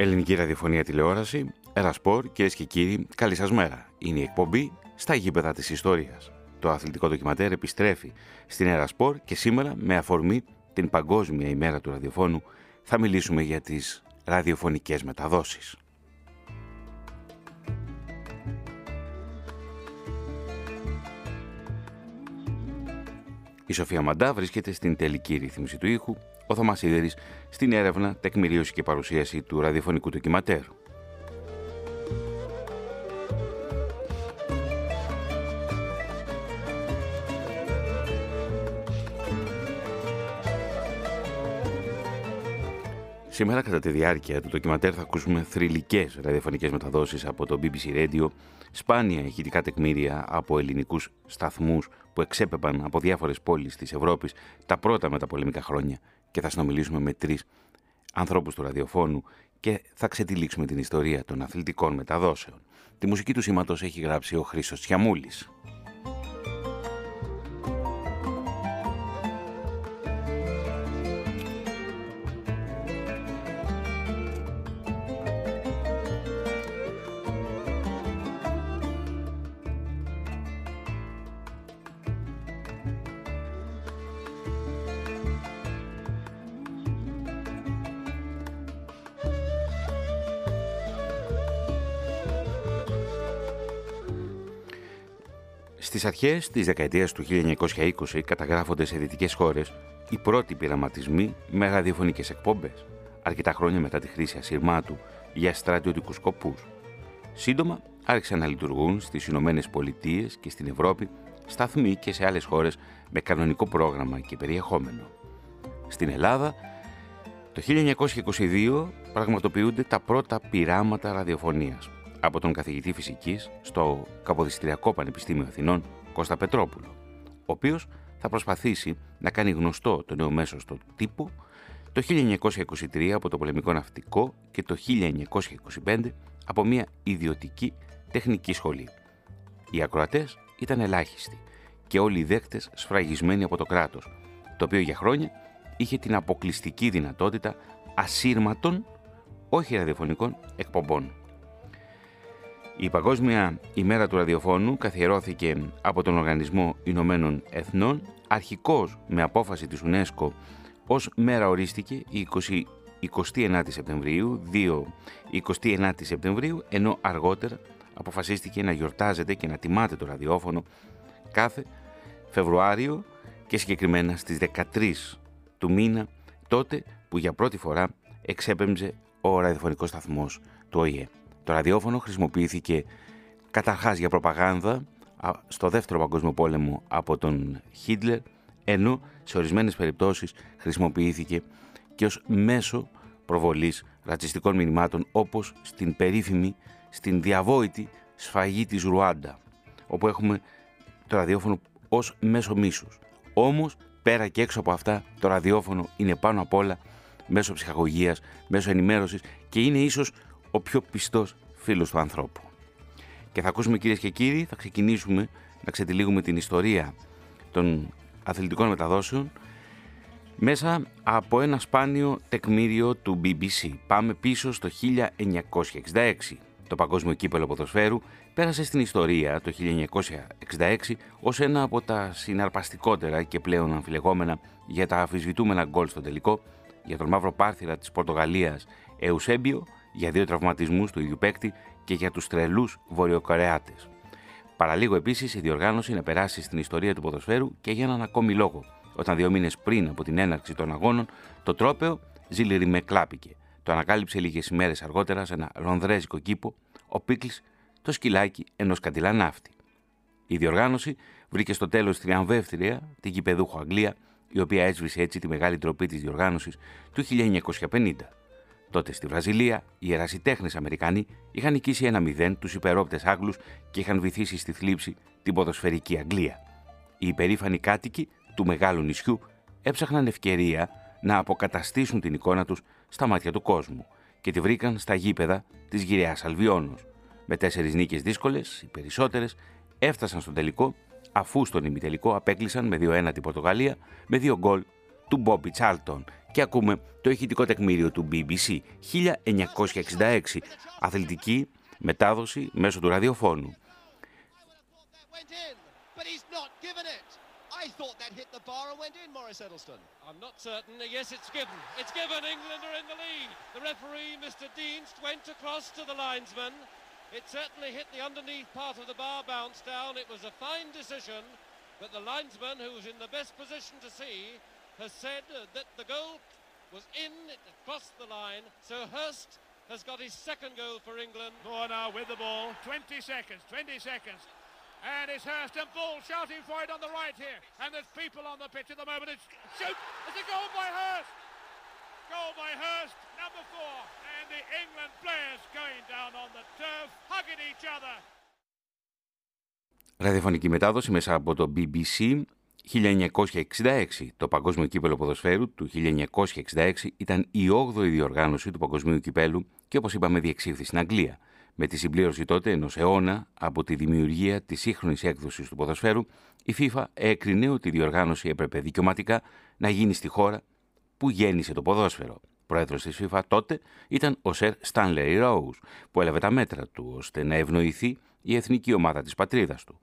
Ελληνική ραδιοφωνία τηλεόραση, Ερασπορ, κυρίες και κύριοι, καλή σας μέρα. Είναι η εκπομπή στα γήπεδα της ιστορίας. Το αθλητικό ντοκιματέρ επιστρέφει στην Ερασπορ και σήμερα, με αφορμή την Παγκόσμια ημέρα του ραδιοφώνου, θα μιλήσουμε για τις ραδιοφωνικές μεταδόσεις. Η Σοφία Μαντά βρίσκεται στην τελική ρύθμιση του ήχου, ο Θωμάς Σίδερης στην έρευνα, τεκμηρίωση και παρουσίαση του ραδιοφωνικού ντοκιματέρου. Σήμερα κατά τη διάρκεια του ντοκιματέρ θα ακούσουμε θρηλυκές ραδιοφωνικές μεταδόσεις από το BBC Radio, σπάνια ηχητικά τεκμήρια από ελληνικούς σταθμούς που εξέπεπαν από διάφορες πόλεις της Ευρώπης τα πρώτα μεταπολεμικά χρόνια και θα συνομιλήσουμε με τρεις ανθρώπους του ραδιοφώνου και θα ξετυλίξουμε την ιστορία των αθλητικών μεταδόσεων. Τη μουσική του σήματος έχει γράψει ο Χρήστος Τσιαμούλης. Στις αρχές της δεκαετίας του 1920 καταγράφονται σε δυτικές χώρες οι πρώτοι πειραματισμοί με ραδιοφωνικές εκπομπές, αρκετά χρόνια μετά τη χρήση ασυρμάτου για στρατιωτικούς σκοπούς. Σύντομα άρχισαν να λειτουργούν στις Ηνωμένες Πολιτείες και στην Ευρώπη σταθμοί και σε άλλες χώρες με κανονικό πρόγραμμα και περιεχόμενο. Στην Ελλάδα, το 1922 πραγματοποιούνται τα πρώτα πειράματα ραδιοφωνίας από τον καθηγητή φυσικής στο Καποδιστριακό Πανεπιστήμιο Αθηνών Κώστα Πετρόπουλο, ο οποίος θα προσπαθήσει να κάνει γνωστό το νέο μέσο στο τύπο το 1923 από το πολεμικό ναυτικό και το 1925 από μια ιδιωτική τεχνική σχολή. Οι ακροατές ήταν ελάχιστοι και όλοι οι δέκτες σφραγισμένοι από το κράτος, το οποίο για χρόνια είχε την αποκλειστική δυνατότητα ασύρματων, όχι ραδιοφωνικών, εκπομπών. Η Παγκόσμια ημέρα του ραδιοφώνου καθιερώθηκε από τον Οργανισμό Ηνωμένων Εθνών αρχικώς με απόφαση της UNESCO ως μέρα ορίστηκε η 29 Σεπτεμβρίου, 2 29 Σεπτεμβρίου, ενώ αργότερα αποφασίστηκε να γιορτάζεται και να τιμάται το ραδιόφωνο κάθε Φεβρουάριο και συγκεκριμένα στις 13 του μήνα, τότε που για πρώτη φορά εξέπεμψε ο ραδιοφωνικός σταθμός του ΟΗΕ. Το ραδιόφωνο χρησιμοποιήθηκε καταρχάς για προπαγάνδα στο δεύτερο παγκόσμιο πόλεμο από τον Χίτλερ, ενώ σε ορισμένες περιπτώσεις χρησιμοποιήθηκε και ως μέσο προβολής ρατσιστικών μηνυμάτων όπως στην περίφημη, στην διαβόητη σφαγή της Ρουάντα, όπου έχουμε το ραδιόφωνο ως μέσο μίσους. Όμως, πέρα και έξω από αυτά, το ραδιόφωνο είναι πάνω απ' όλα μέσω ψυχαγωγίας, μέσω ενημέρωσης και είναι ίσως ο πιο πιστός φίλος του ανθρώπου. Και θα ακούσουμε κυρίες και κύριοι, θα ξεκινήσουμε να ξετυλίγουμε την ιστορία των αθλητικών μεταδόσεων μέσα από ένα σπάνιο τεκμήριο του BBC. Πάμε πίσω στο 1966. Το Παγκόσμιο Κύπελο Ποδοσφαίρου πέρασε στην ιστορία το 1966 ως ένα από τα συναρπαστικότερα και πλέον αμφιλεγόμενα για τα αφισβητούμενα γκολ στο τελικό για τον μαύρο πάρθυρα της Πορτογαλίας Εουσέμπιο για δύο τραυματισμούς του ίδιου παίκτη και για τους τρελούς Βορειοκορεάτες. Παραλίγο επίσης η διοργάνωση να περάσει στην ιστορία του ποδοσφαίρου και για έναν ακόμη λόγο, όταν δύο μήνες πριν από την έναρξη των αγώνων, το τρόπεο με κλάπηκε. Το ανακάλυψε λίγες ημέρες αργότερα σε ένα λονδρέζικο κήπο, ο Πίκλ το σκυλάκι ενός καντιλά ναύτη. Η διοργάνωση βρήκε στο τέλος τριαμβεύτρια την κυπεδούχο Αγγλία, η οποία έσβησε έτσι τη μεγάλη τροπή της διοργάνωσης του 1950. Τότε στη Βραζιλία, οι ερασιτέχνες Αμερικανοί είχαν νικήσει ένα 0 τους υπερόπτες Άγγλους και είχαν βυθίσει στη θλίψη την ποδοσφαιρική Αγγλία. Οι υπερήφανοι κάτοικοι του μεγάλου νησιού έψαχναν ευκαιρία να αποκαταστήσουν την εικόνα τους στα μάτια του κόσμου και τη βρήκαν στα γήπεδα της γυραιά Αλβιόνου. Με τέσσερις νίκες δύσκολες, οι περισσότερες έφτασαν στον τελικό, αφού στον ημιτελικό απέκλεισαν με 2-1 την Πορτογαλία με δύο γκολ του Μπόμπι Τσάλτον και ακούμε το ηχητικό τεκμήριο του BBC 1966, αθλητική μετάδοση μέσω του ραδιοφώνου. I thought that hit the bar and went in, Morris Eddleston. I'm not certain. Yes, it's given. It's given. England are in the lead. The referee, Mr. Deans, went across to the linesman. It certainly hit the underneath part of the bar, bounced down. It was a fine decision, but the linesman, who's in the best position to see, has said that the goal was in, it crossed the line. So Hurst has got his second goal for England. Moore with the ball. 20 seconds, 20 seconds. And it's Hurst and Bull shouting for it on the right here. And there's people on the pitch at the moment. It's shoot! It's a goal by Hurst! Goal by Hurst, number four. And the England players going down on the turf, hugging each other. Ραδιοφωνική μετάδοση μέσα από το BBC 1966. Το Παγκόσμιο Κύπελο Ποδοσφαίρου του 1966 ήταν η 8η διοργάνωση του Παγκοσμίου Κυπέλου και όπως είπαμε διεξήχθη στην Αγγλία. Με τη συμπλήρωση τότε ενός αιώνα από τη δημιουργία της σύγχρονης έκδοσης του ποδοσφαίρου, η FIFA έκρινε ότι η διοργάνωση έπρεπε δικαιωματικά να γίνει στη χώρα που γέννησε το ποδόσφαιρο. Πρόεδρος της FIFA τότε ήταν ο Σερ Stanley Rose, που έλαβε τα μέτρα του ώστε να ευνοηθεί η εθνική ομάδα της πατρίδας του.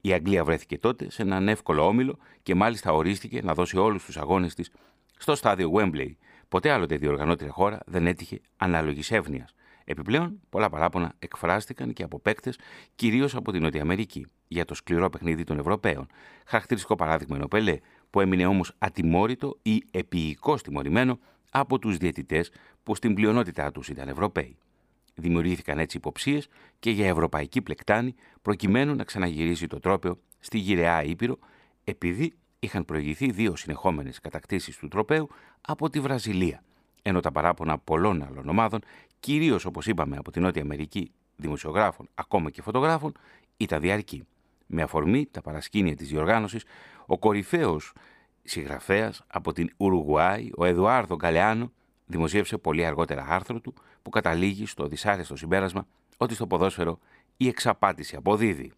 Η Αγγλία βρέθηκε τότε σε έναν εύκολο όμιλο και μάλιστα ορίστηκε να δώσει όλους τους αγώνες της στο στάδιο Wembley. Ποτέ άλλοτε η διοργανώτρια χώρα δεν έτυχε ανάλογης εύνοια. Επιπλέον, πολλά παράπονα εκφράστηκαν και από παίκτες, κυρίως από την Νότια Αμερική, για το σκληρό παιχνίδι των Ευρωπαίων. Χαρακτηριστικό παράδειγμα είναι ο Πελέ, που έμεινε όμως ατιμόρυτο ή επίοικο τιμωρημένο από τους διαιτητές που στην πλειονότητά τους ήταν Ευρωπαίοι. Δημιουργήθηκαν έτσι υποψίες και για ευρωπαϊκή πλεκτάνη, προκειμένου να ξαναγυρίσει το τρόπαιο στη γυραιά Ήπειρο, επειδή είχαν προηγηθεί δύο συνεχόμενες κατακτήσεις του τροπέου από τη Βραζιλία, ενώ τα παράπονα πολλών άλλων ομάδων κυρίως όπως είπαμε από την Νότια Αμερική δημοσιογράφων, ακόμα και φωτογράφων, ήταν διαρκή. Με αφορμή τα παρασκήνια της διοργάνωσης, ο κορυφαίος συγγραφέας από την Ουρουγουάη, ο Εδουάρδο Γκαλεάνο, δημοσίευσε πολύ αργότερα άρθρο του που καταλήγει στο δυσάρεστο συμπέρασμα ότι στο ποδόσφαιρο η εξαπάτηση αποδίδει.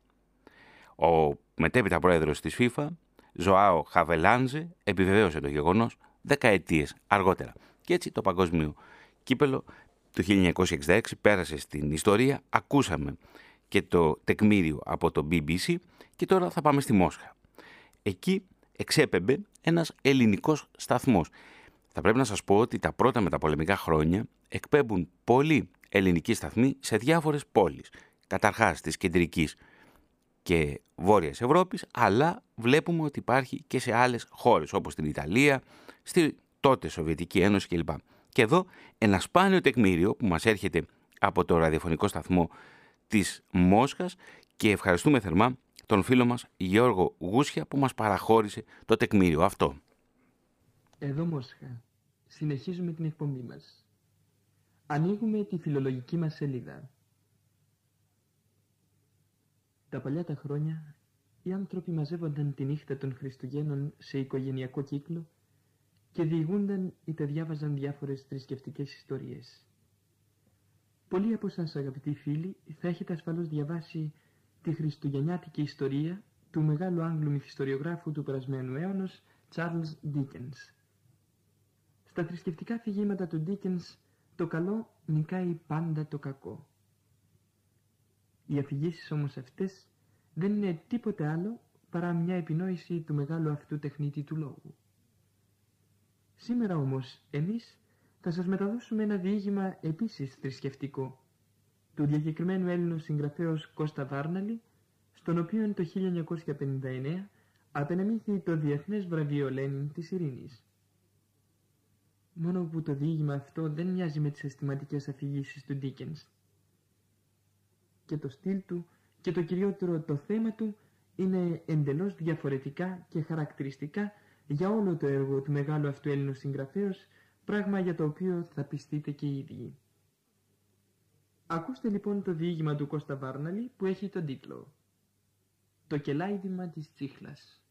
Ο μετέπειτα πρόεδρος της FIFA, Ζωάο Χαβελάνζε, επιβεβαίωσε το γεγονός δεκαετίες αργότερα. Και έτσι το παγκόσμιο κύπελο το 1966 πέρασε στην ιστορία, ακούσαμε και το τεκμήριο από το BBC και τώρα θα πάμε στη Μόσχα. Εκεί εξέπεμπε ένας ελληνικός σταθμός. Θα πρέπει να σας πω ότι τα πρώτα μεταπολεμικά χρόνια εκπέμπουν πολλοί ελληνικοί σταθμοί σε διάφορες πόλεις. Καταρχάς της κεντρικής και βόρειας Ευρώπης, αλλά βλέπουμε ότι υπάρχει και σε άλλες χώρες όπως την Ιταλία, στη τότε Σοβιετική Ένωση κλπ. Και εδώ ένα σπάνιο τεκμήριο που μας έρχεται από το ραδιοφωνικό σταθμό της Μόσχας και ευχαριστούμε θερμά τον φίλο μας Γιώργο Γούσια που μας παραχώρησε το τεκμήριο αυτό. Εδώ Μόσχα. Συνεχίζουμε την εκπομπή μας. Ανοίγουμε τη φιλολογική μας σελίδα. Τα παλιά τα χρόνια οι άνθρωποι μαζεύονταν τη νύχτα των Χριστουγέννων σε οικογενειακό κύκλο και διηγούνταν είτε διάβαζαν διάφορες θρησκευτικές ιστορίες. Πολλοί από σας αγαπητοί φίλοι θα έχετε ασφαλώς διαβάσει τη χριστουγεννιάτικη ιστορία του μεγάλου Άγγλου μυθιστοριογράφου του περασμένου αιώνος Charles Dickens. Στα θρησκευτικά φυγήματα του Dickens το καλό νικάει πάντα το κακό. Οι αφηγήσεις όμως αυτές δεν είναι τίποτε άλλο παρά μια επινόηση του μεγάλου αυτού τεχνίτη του λόγου. Σήμερα όμως εμείς θα σας μεταδώσουμε ένα διήγημα επίσης θρησκευτικό του διακεκριμένου Έλληνου συγγραφέως Κώστα Βάρναλη στον οποίο το 1959 απενεμήθη το Διεθνές Βραβείο Λένιν της Ειρήνης. Μόνο που το διήγημα αυτό δεν μοιάζει με τις αισθηματικές αφηγήσεις του Ντίκενς. Και το στυλ του και το κυριότερο το θέμα του είναι εντελώς διαφορετικά και χαρακτηριστικά για όλο το έργο του μεγάλου αυτού Έλληνου συγγραφέως, πράγμα για το οποίο θα πιστείτε και οι ίδιοι. Ακούστε λοιπόν το διήγημα του Κώστα Βάρναλη που έχει τον τίτλο «Το κελάιδημα της τσίχλας».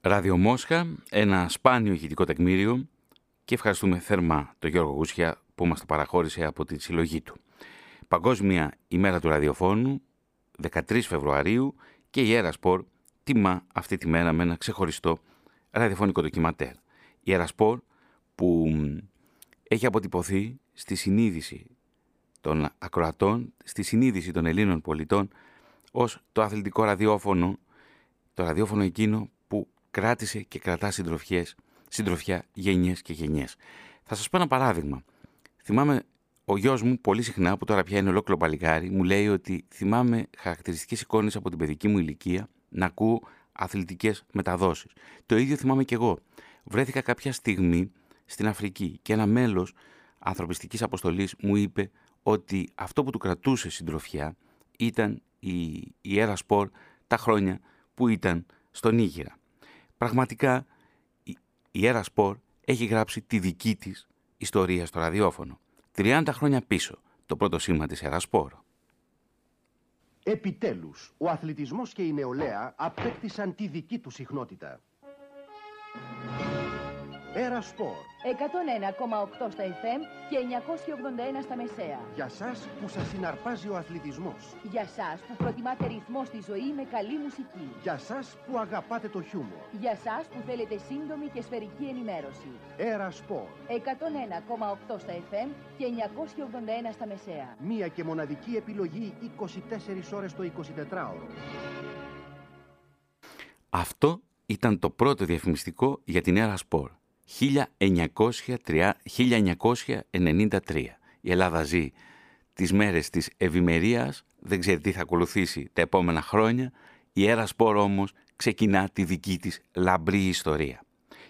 Ράδιο Μόσχα, ένα σπάνιο ηχητικό τεκμήριο και ευχαριστούμε θερμά τον Γιώργο Γούσια που μας το παραχώρησε από τη συλλογή του. Παγκόσμια ημέρα του ραδιοφώνου, 13 Φεβρουαρίου και η Αέρα τιμά αυτή τη μέρα με ένα ξεχωριστό ραδιοφωνικό ντοκιματέρ. Η Ερασπορ που έχει αποτυπωθεί στη συνείδηση των ακροατών, στη συνείδηση των Ελλήνων πολιτών ως το αθλητικό ραδιόφωνο, το ραδιόφωνο εκείνο που κράτησε και κρατά συντροφιές, συντροφιά γενιές και γενιές. Θα σας πω ένα παράδειγμα. Θυμάμαι ο γιος μου πολύ συχνά, που τώρα πια είναι ολόκληρο παλικάρι, μου λέει ότι θυμάμαι χαρακτηριστικές εικόνες από την παιδική μου ηλικία να ακούω αθλητικές μεταδόσεις. Το ίδιο θυμάμαι κι εγώ. Βρέθηκα κάποια στιγμή στην Αφρική και ένα μέλος ανθρωπιστικής αποστολής μου είπε ότι αυτό που του κρατούσε συντροφιά ήταν η, η Έρα Σπορ τα χρόνια που ήταν στον Νίγηρα. Πραγματικά η, η Έρα Σπορ έχει γράψει τη δική της ιστορία στο ραδιόφωνο. 30 χρόνια πίσω, το πρώτο σήμα της Ερασπόρ. Επιτέλους, ο αθλητισμός και η νεολαία απέκτησαν τη δική τους συχνότητα. Έρα Σπορ. 101,8 στα FM και 981 στα μεσαία. Για σας που σας συναρπάζει ο αθλητισμός. Για σας που προτιμάτε ρυθμό στη ζωή με καλή μουσική. Για σας που αγαπάτε το χιούμορ. Για σας που θέλετε σύντομη και σφαιρική ενημέρωση. Έρα Σπορ. 101,8 στα FM και 981 στα μεσαία. Μία και μοναδική επιλογή 24 ώρες το 24ωρο. Αυτό ήταν το πρώτο διαφημιστικό για την Έρα Σπορ. 1993. Η Ελλάδα ζει τις μέρες της ευημερίας, δεν ξέρει τι θα ακολουθήσει τα επόμενα χρόνια. Η Έρα Σπορ όμως ξεκινά τη δική της λαμπρή ιστορία.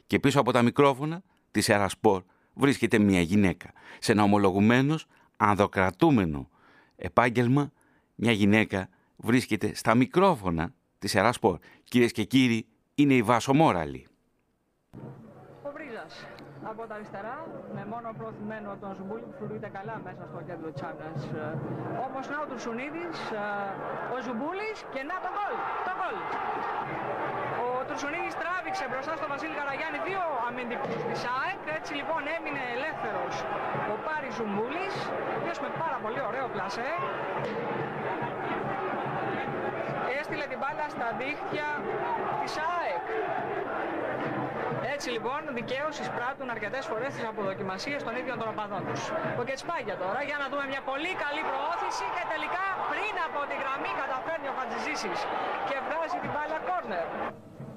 Και πίσω από τα μικρόφωνα της Έρα Σπορ βρίσκεται μια γυναίκα. Σε ένα ομολογουμένος, ανδοκρατούμενο επάγγελμα, μια γυναίκα βρίσκεται στα μικρόφωνα της Έρα Σπορ. Κυρίες και κύριοι, είναι η Βάσο Μόραλη από τα αριστερά με μόνο προωθημένο τον Ζουμπούλη που φρουρείται καλά μέσα στο κέντρο της άμυνας. Όμως να ο Τουρσουνίδης, ο Ζουμπούλης και να το γκολ, το γκολ. Ο Τουρσουνίδης τράβηξε μπροστά στο Βασίλη Καραγιάννη δύο αμυντικούς της ΑΕΚ, έτσι λοιπόν έμεινε ελεύθερος ο Πάρης Ζουμπούλης, ο με πάρα πολύ ωραίο πλασέ έστειλε την μπάλα στα δίχτυα της ΑΕΚ. Έτσι λοιπόν δικαίως εισπράττουν αρκετές φορές τις αποδοκιμασίες των ίδιων των οπαδών τους. Ο Κετσπάγια τώρα για να δούμε μια πολύ καλή προώθηση και τελικά πριν από τη γραμμή καταφέρνει ο Χατζηζήσης και βγάζει την μπάλα κόρνερ.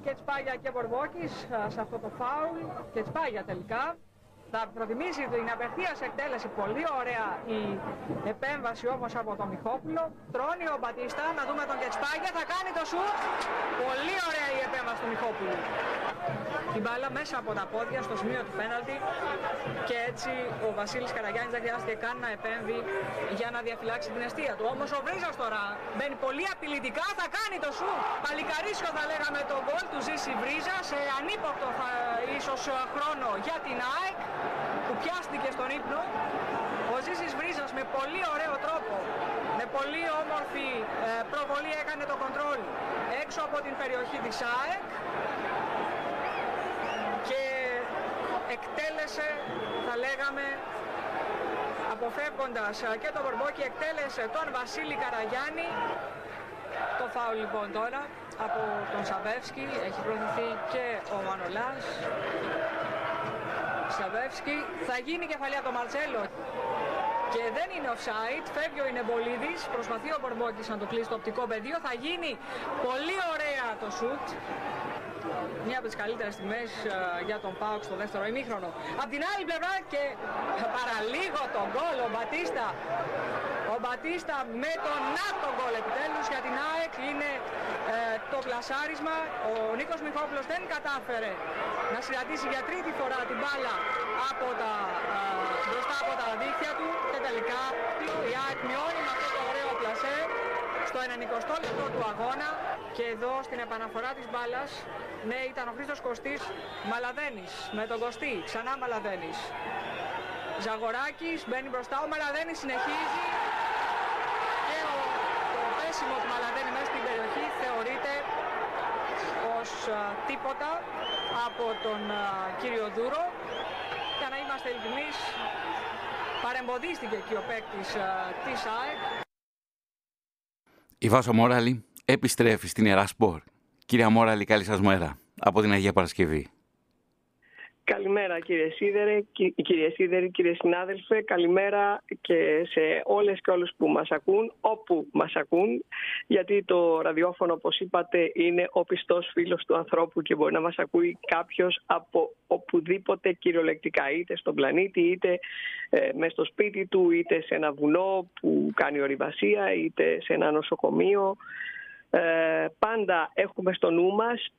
Κετσπάγια και Μπορμπόκη σε αυτό το φάουλ. Κετσπάγια τελικά θα προτιμήσει την απευθείας εκτέλεση. Πολύ ωραία η επέμβαση όμως από τον Μιχόπουλο. Τρώνει ο Μπατίστα, να δούμε τον Κετσπάγια, θα κάνει το σουτ. Πολύ ωραία η επέμβαση του Μιχόπουλου. Την μπάλα μέσα από τα πόδια στο σημείο του πέναλτη και έτσι ο Βασίλης Καραγιάννης δεν χρειάστηκε καν να επέμβει για να διαφυλάξει την αιστεία του. Όμως ο Βρίζας τώρα μπαίνει πολύ απειλητικά, θα κάνει το σουτ. Παλικαρίσκο θα λέγαμε το γκολ του Ζήση Βρίζα σε ανύποπτο θα, ίσως χρόνο για την ΑΕΚ που πιάστηκε στον ύπνο. Ο Ζήσης Βρίζας με πολύ ωραίο τρόπο, με πολύ όμορφη ε, προβολή έκανε το κοντρόλ έξω από την περιοχή της ΑΕΚ και εκτέλεσε, θα λέγαμε, αποφεύγοντας ε, και τον Μπορμπόκι, εκτέλεσε τον Βασίλη Καραγιάννη. Το φάουλ λοιπόν τώρα από τον Σαβεύσκι, έχει προωθηθεί και ο Μανολάς. Σαβεύσκι θα γίνει κεφαλιά το Μαρτσέλο και δεν είναι offside, φεύγει ο Ινεμπολίδης, προσπαθεί ο Μπορμπόκης να το κλείσει το οπτικό πεδίο, θα γίνει πολύ ωραία το σουτ. Μια από τις καλύτερες στιγμές uh, για τον Πάουκ στο δεύτερο ημίχρονο. Απ' την άλλη πλευρά και παραλίγο τον γκολ ο Μπατίστα. Ο Μπατίστα με τον νάτο γκολ επιτέλους. Για την ΑΕΚ είναι ε, το πλασάρισμα. Ο Νίκος Μιχόπουλος δεν κατάφερε να συναντήσει για τρίτη φορά την μπάλα από τα, ε, μπροστά από τα δίχτυα του και τελικά η ΑΕΚ μειώνει με αυτό το ωραίο πλασέ στο 90 λεπτό του αγώνα. Και εδώ στην επαναφορά της μπάλας ναι ήταν ο Χρήστος Κωστής Μαλαδένης με τον Κωστή ξανά Μαλαδένης. Ζαγοράκης μπαίνει μπροστά ο Μαλαδένης συνεχίζει. Και ο, το πέσιμο του Μαλαδένη μέσα στην περιοχή θεωρείται ως τίποτα από τον κύριο Δούρο. Για να είμαστε ειλικρινείς παρεμποδίστηκε και ο παίκτης της ΑΕΚ. Η Βάσο Μόραλη επιστρέφει στην Ιερά Σπορ. Κυρία Μόραλη, καλή σας μέρα από την Αγία Παρασκευή. Καλημέρα κύριε Σίδερε, κύριε Σίδερη, κύριε συνάδελφε, καλημέρα και σε όλες και όλους που μας ακούν, όπου μας ακούν, γιατί το ραδιόφωνο, όπως είπατε, είναι ο πιστός φίλος του ανθρώπου και μπορεί να μας ακούει κάποιος από οπουδήποτε κυριολεκτικά, είτε στον πλανήτη, είτε ε, μέσα στο σπίτι του, είτε σε ένα βουνό που κάνει ορειβασία, είτε σε ένα νοσοκομείο. Ε, πάντα έχουμε στο νου μας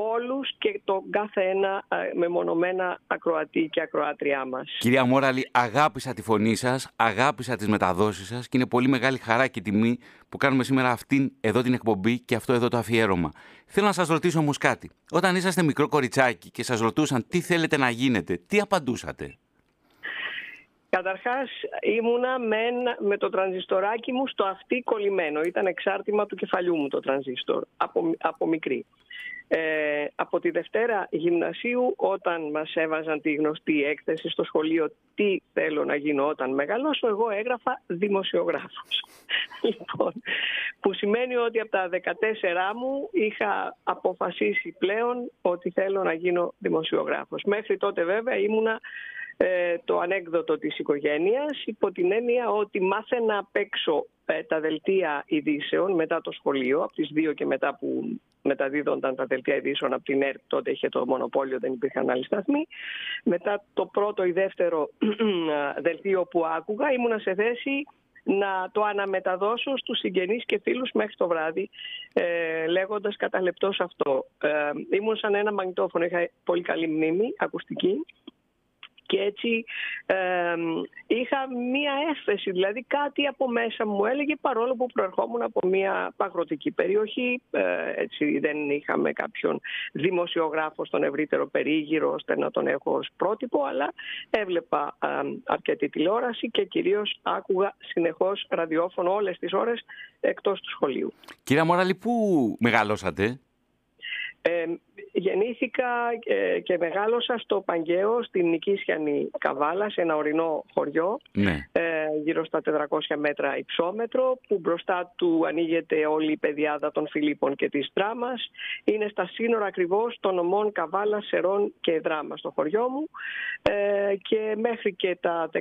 όλους και το κάθε ένα μεμονωμένα ακροατή και ακροάτριά μας. Κυρία Μόραλη, αγάπησα τη φωνή σας, αγάπησα τις μεταδόσεις σας και είναι πολύ μεγάλη χαρά και τιμή που κάνουμε σήμερα αυτήν εδώ την εκπομπή και αυτό εδώ το αφιέρωμα. Θέλω να σας ρωτήσω όμως κάτι. Όταν είσαστε μικρό κοριτσάκι και σας ρωτούσαν τι θέλετε να γίνετε, τι απαντούσατε; Καταρχάς ήμουνα με, με το τρανζιστοράκι μου στο αυτί κολλημένο. Ήταν εξάρτημα του κεφαλιού μου το τρανζίστορ από, από μικρή. Ε, από τη Δευτέρα Γυμνασίου όταν μας έβαζαν τη γνωστή έκθεση στο σχολείο τι θέλω να γίνω όταν μεγαλώσω εγώ έγραφα δημοσιογράφος. λοιπόν, που σημαίνει ότι από τα 14 μου είχα αποφασίσει πλέον ότι θέλω να γίνω δημοσιογράφος. Μέχρι τότε βέβαια ήμουνα ε, το ανέκδοτο της οικογένειας υπό την έννοια ότι μάθαινα απ' έξω ε, τα δελτία ειδήσεων μετά το σχολείο, από τις δύο και μετά που μεταδίδονταν τα δελτία ειδήσεων από την ΕΡΤ, τότε είχε το μονοπόλιο, δεν υπήρχαν άλλοι σταθμοί. Μετά το πρώτο ή δεύτερο δελτίο που άκουγα ήμουνα σε θέση να το αναμεταδώσω στους συγγενείς και φίλους μέχρι το βράδυ ε, λέγοντας κατά λεπτός αυτό. Ε, ήμουν σαν ένα μαγνητόφωνο, είχα πολύ καλή μνήμη ακουστική και έτσι είχα μία έφεση, δηλαδή κάτι από μέσα μου έλεγε παρόλο που προερχόμουν από μία παγροτική περιοχή, ε, έτσι δεν είχαμε κάποιον δημοσιογράφο στον ευρύτερο περίγυρο ώστε να τον έχω ως πρότυπο, αλλά έβλεπα ε, αρκετή τηλεόραση και κυρίως άκουγα συνεχώς ραδιόφωνο όλες τις ώρες εκτός του σχολείου. Κύριε Μοράλη, πού μεγαλώσατε; Ε, γεννήθηκα ε, και μεγάλωσα στο Παγκαίο, στην Νικήσιανη Καβάλα, σε ένα ορεινό χωριό, ναι. ε, γύρω στα 400 μέτρα υψόμετρο, που μπροστά του ανοίγεται όλη η πεδιάδα των Φιλίππων και της Δράμας. Είναι στα σύνορα ακριβώς των ομών Καβάλα, Σερών και Δράμα στο χωριό μου ε, και μέχρι και τα 17,5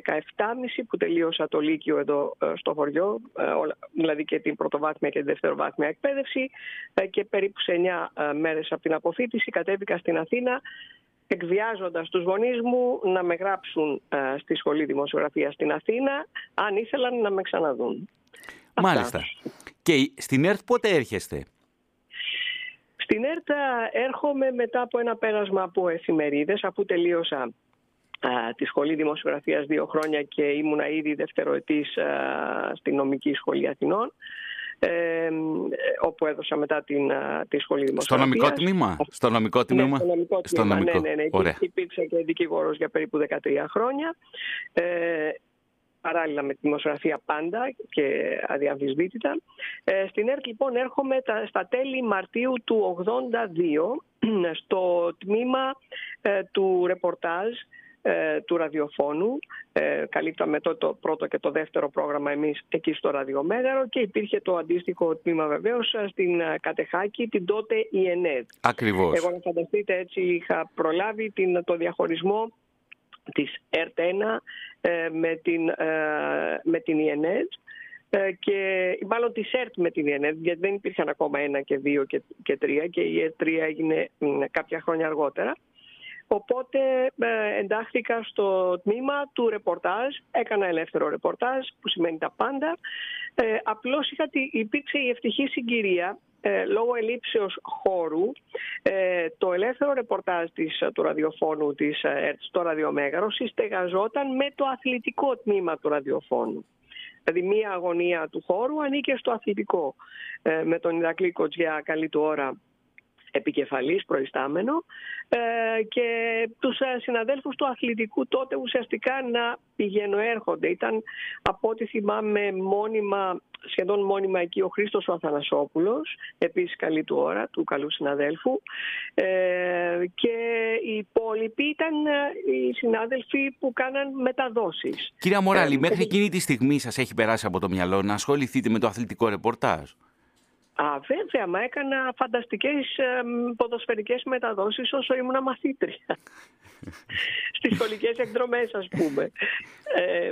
που τελείωσα το Λύκειο εδώ ε, στο χωριό, δηλαδή και την πρωτοβάθμια και την δευτεροβάθμια εκπαίδευση και περίπου σε 9 μέρες από την αποφύτιση κατέβηκα στην Αθήνα εκβιάζοντας τους γονείς μου να με γράψουν ε, στη Σχολή Δημοσιογραφίας στην Αθήνα αν ήθελαν να με ξαναδούν. Μάλιστα. Και στην ΕΡΤ πότε έρχεστε; Στην ΕΡΤ ε, έρχομαι μετά από ένα πέρασμα από εφημερίδες αφού τελείωσα ε, τη Σχολή Δημοσιογραφίας δύο χρόνια και ήμουνα ήδη δευτεροετής στη Νομική Σχολή Αθηνών ε, όπου έδωσα μετά την, τη σχολή δημοσιογραφίας. Στο νομικό τμήμα; Στο νομικό τμήμα; Ναι, στο νομικό τμήμα. Ναι, ναι, ναι. Ωραία. Υπήρξα και δικηγόρος για περίπου 13 χρόνια. Ε, παράλληλα με τη δημοσιογραφία πάντα και αδιαμφισβήτητα. Ε, στην ΕΡΤ λοιπόν έρχομαι τα, στα τέλη Μαρτίου του 82 στο τμήμα ε, του ρεπορτάζ ε, του ραδιοφώνου. Ε, καλύπταμε το, το πρώτο και το δεύτερο πρόγραμμα εμείς εκεί στο Ραδιομέγαρο και υπήρχε το αντίστοιχο τμήμα βεβαίως στην ε, Κατεχάκη, την τότε ΙΕΝΕΔ. Ακριβώς. Εγώ να φανταστείτε έτσι είχα προλάβει την, το διαχωρισμό της ΕΡΤ1 ε, με την, με την ΙΕΝΕΔ και μάλλον της ΕΡΤ με την ΙΕΝΕΔ, γιατί δεν υπήρχαν ακόμα ένα και δύο και, και τρία και η ΕΡΤ 3 έγινε κάποια χρόνια αργότερα. Οπότε ε, εντάχθηκα στο τμήμα του ρεπορτάζ, έκανα ελεύθερο ρεπορτάζ που σημαίνει τα πάντα. Ε, απλώς είχα, υπήρξε η ευτυχή συγκυρία ε, λόγω ελήψεως χώρου ε, το ελεύθερο ρεπορτάζ της, του ραδιοφώνου της ΕΡΤ στο ραδιομέγαρο συστεγαζόταν με το αθλητικό τμήμα του ραδιοφώνου. Δηλαδή μία αγωνία του χώρου ανήκε στο αθλητικό. με τον Ηρακλή Κοτζιά καλή του ώρα επικεφαλής προϊστάμενο ε, και τους ε, συναδέλφους του αθλητικού τότε ουσιαστικά να πηγαίνω έρχονται. Ήταν από ό,τι θυμάμαι μόνιμα, σχεδόν μόνιμα εκεί ο Χρήστος ο Αθανασόπουλος, επίσης καλή του ώρα, του καλού συναδέλφου ε, και οι υπόλοιποι ήταν οι συνάδελφοι που κάναν μεταδόσεις. Κυρία Μοράλη, μέχρι εκείνη τη στιγμή σας έχει περάσει από το μυαλό να ασχοληθείτε με το αθλητικό ρεπορτάζ; Α, βέβαια, μα έκανα φανταστικές ε, ποδοσφαιρικές μεταδόσεις όσο ήμουν μαθήτρια. Στις σχολικές εκδρομές, ας πούμε. Ε, ε,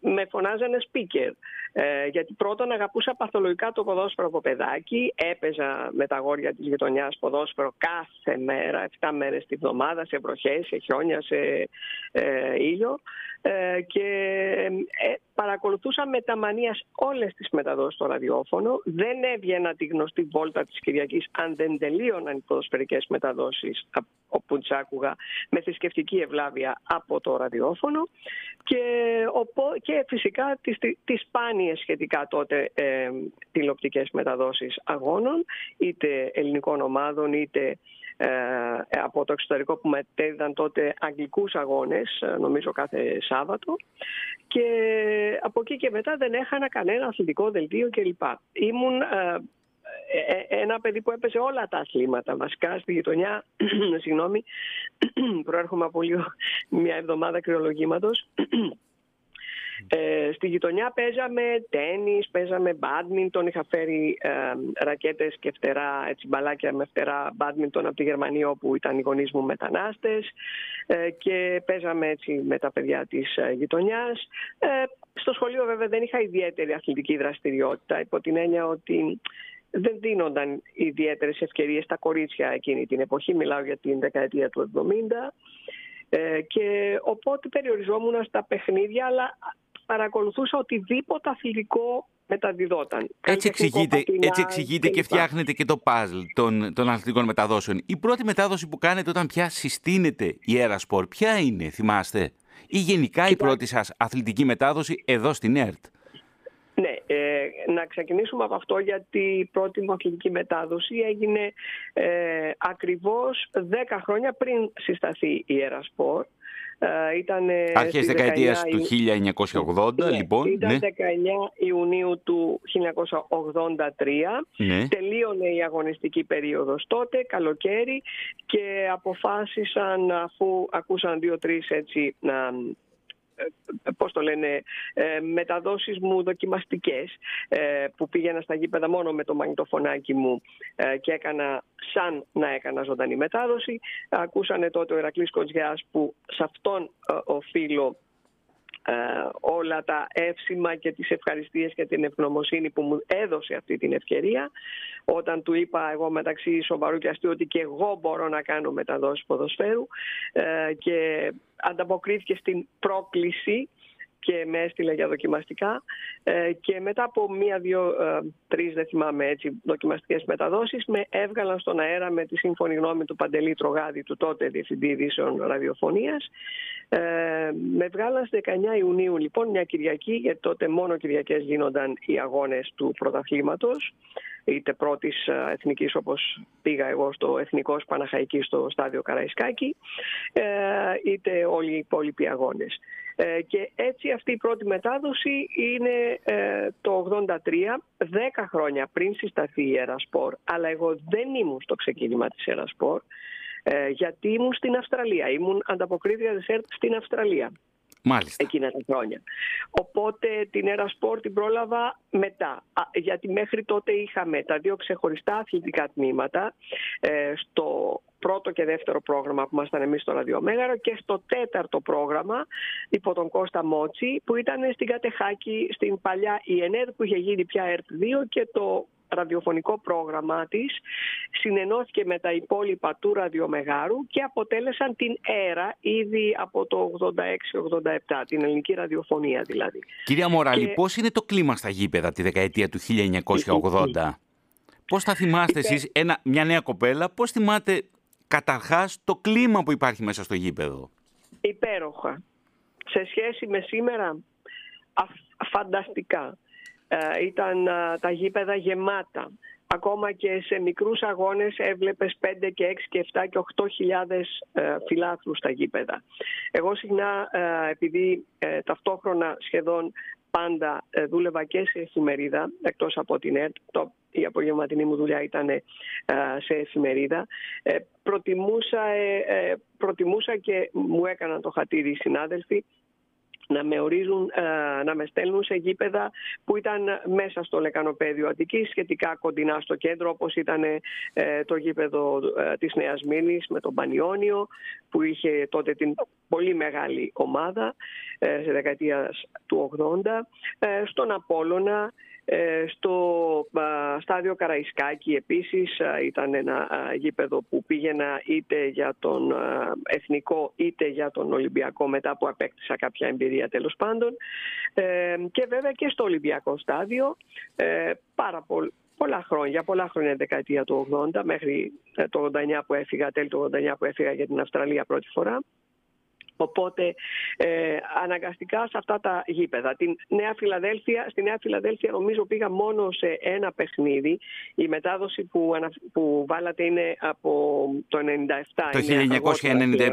με φωνάζανε speaker. Ε, γιατί πρώτον αγαπούσα παθολογικά το ποδόσφαιρο από παιδάκι. Έπαιζα με τα αγόρια της γειτονιάς ποδόσφαιρο κάθε μέρα, 7 μέρες τη βδομάδα, σε βροχές, σε χιόνια, σε ε, ήλιο. Ε, και ε, παρακολουθούσα με τα μανίας όλες τις μεταδόσεις στο ραδιόφωνο. Δεν έβγαινα τη γνωστή βόλτα της Κυριακής αν δεν τελείωναν οι ποδοσφαιρικές μεταδόσεις όπου τις άκουγα με θρησκευτική ευλάβεια από το ραδιόφωνο και, και φυσικά τις, τις σπάνιες σχετικά τότε ε, τηλεοπτικές μεταδόσεις αγώνων είτε ελληνικών ομάδων είτε ε, από το εξωτερικό που μετέδιδαν τότε αγγλικούς αγώνες, ε, νομίζω κάθε Σάββατο και από εκεί και μετά δεν έχανα κανένα αθλητικό δελτίο κλπ. Ήμουν ε, ένα παιδί που έπαιζε όλα τα αθλήματα βασικά στη γειτονιά, συγγνώμη, προέρχομαι από λίγο μια εβδομάδα κρυολογήματος ε, στη γειτονιά παίζαμε τέννις, παίζαμε μπάντμιντον, είχα φέρει ε, ρακέτες και φτερά, έτσι μπαλάκια με φτερά μπάντμιντον από τη Γερμανία όπου ήταν οι γονείς μου μετανάστες. Ε, και παίζαμε έτσι με τα παιδιά της ε, γειτονιάς. Ε, στο σχολείο βέβαια δεν είχα ιδιαίτερη αθλητική δραστηριότητα υπό την έννοια ότι δεν δίνονταν ιδιαίτερες ευκαιρίες στα κορίτσια εκείνη την εποχή, μιλάω για την δεκαετία του 70 και οπότε περιοριζόμουν στα παιχνίδια αλλά παρακολουθούσα οτιδήποτε αθλητικό μεταδιδόταν. Έτσι εξηγείται, έτσι εξηγείται και φτιάχνετε και το παζλ των, των αθλητικών μεταδόσεων. Η πρώτη μετάδοση που κάνετε όταν πια συστήνεται η Air Sport, ποια είναι, θυμάστε, ή γενικά η πρώτη σας αθλητική μετάδοση εδώ στην ΕΡΤ; Ναι, ε, να ξεκινήσουμε από αυτό γιατί η πρώτη μου αθλητική μετάδοση έγινε ε, ακριβώς 10 χρόνια πριν συσταθεί η Ερασπορ. Ε, ήταν Αρχές δεκαετίας του 1980, ναι, λοιπόν. Ήταν ναι. 19 Ιουνίου του 1983. Ναι. Τελείωνε η αγωνιστική περίοδος τότε, καλοκαίρι, και αποφάσισαν αφού ακούσαν δύο-τρεις έτσι να ε, πώς το λένε, ε, μεταδόσεις μου δοκιμαστικές ε, που πήγαινα στα γήπεδα μόνο με το μαγνητοφωνάκι μου και έκανα σαν να έκανα ζωντανή μετάδοση. Ακούσανε τότε ο Ερακλής Κοντζιάς που σε αυτόν οφείλω ε, όλα τα εύσημα και τις ευχαριστίες και την ευγνωμοσύνη που μου έδωσε αυτή την ευκαιρία. Όταν του είπα εγώ μεταξύ σοβαρού και αστείου ότι και εγώ μπορώ να κάνω μεταδόσεις ποδοσφαίρου ε, και ανταποκρίθηκε στην πρόκληση και με έστειλε για δοκιμαστικά. Ε, και μετά από μία, δύο, ε, τρεις δεν θυμάμαι έτσι δοκιμαστικές μεταδόσεις με έβγαλαν στον αέρα με τη σύμφωνη γνώμη του Παντελή Τρογάδη του τότε Διευθυντή Ειδήσεων Ραδιοφωνίας. Ε, με βγάλαν στις 19 Ιουνίου λοιπόν μια Κυριακή γιατί τότε μόνο Κυριακές γίνονταν οι αγώνες του πρωταθλήματος. Είτε πρώτης εθνικής όπως πήγα εγώ στο Εθνικός Παναχαϊκής στο στάδιο Καραϊσκάκη είτε όλοι οι υπόλοιποι αγώνες. Ε, και έτσι αυτή η πρώτη μετάδοση είναι ε, το 83, 10 χρόνια πριν συσταθεί η Ερασπορ, αλλά εγώ δεν ήμουν στο ξεκίνημα της Ερασπορ, ε, γιατί ήμουν στην Αυστραλία, ήμουν ανταποκρίτρια της ΕΡΤ στην Αυστραλία. Μάλιστα. Εκείνα τα χρόνια. Οπότε την Ερασπορ την πρόλαβα μετά. Γιατί μέχρι τότε είχαμε τα δύο ξεχωριστά αθλητικά τμήματα στο πρώτο και δεύτερο πρόγραμμα που ήμασταν εμείς στο Ραδιομέγαρο και στο τέταρτο πρόγραμμα υπό τον Κώστα Μότσι που ήταν στην Κατεχάκη στην παλιά ΙΕΝΕΔ που είχε γίνει πια ΕΡΤ2 και το ραδιοφωνικό πρόγραμμά της συνενώθηκε με τα υπόλοιπα του ραδιομεγάρου και αποτέλεσαν την ΕΡΑ ήδη από το 86-87, την ελληνική ραδιοφωνία δηλαδή. Κυρία Μοράλη, και... πώς είναι το κλίμα στα γήπεδα τη δεκαετία του 1980? Πώς θα θυμάστε εσείς μια νέα κοπέλα, πώς θυμάται καταρχάς το κλίμα που υπάρχει μέσα στο γήπεδο. Υπέροχα. Σε σχέση με σήμερα, φανταστικά. Ε, ήταν τα γήπεδα γεμάτα. Ακόμα και σε μικρούς αγώνες έβλεπες 5 και 6 και 7 και 8 χιλιάδες ε, φιλάθλους στα γήπεδα. Εγώ συχνά, ε, επειδή ταυτόχρονα σχεδόν πάντα δούλευα και σε εφημερίδα, εκτός από την ΕΡΤ, το η απογευματινή μου δουλειά ήταν ε, σε εφημερίδα. Ε, προτιμούσα, ε, προτιμούσα και μου έκαναν το χατήρι οι συνάδελφοι να με ορίζουν, ε, να με στέλνουν σε γήπεδα που ήταν μέσα στο λεκανοπέδιο Αττικής, σχετικά κοντινά στο κέντρο, όπως ήταν ε, το γήπεδο ε, της Νέας Μήνης με τον Πανιόνιο, που είχε τότε την πολύ μεγάλη ομάδα σε δεκαετία του 80, στον Απόλλωνα, ε, στο στάδιο Καραϊσκάκη επίσης ήταν ένα γήπεδο που πήγαινα είτε για τον εθνικό είτε για τον Ολυμπιακό μετά που απέκτησα κάποια εμπειρία τέλος πάντων ε, και βέβαια και στο Ολυμπιακό στάδιο ε, πάρα πολύ πολλά χρόνια, πολλά χρόνια δεκαετία του 80 μέχρι το 89 που έφυγα, τέλη του 89 που έφυγα για την Αυστραλία πρώτη φορά. Οπότε ε, αναγκαστικά σε αυτά τα γήπεδα. Την Νέα Φιλαδέλφια, στη Νέα Φιλαδέλφια νομίζω πήγα μόνο σε ένα παιχνίδι. Η μετάδοση που, που βάλατε είναι από το 1997. Το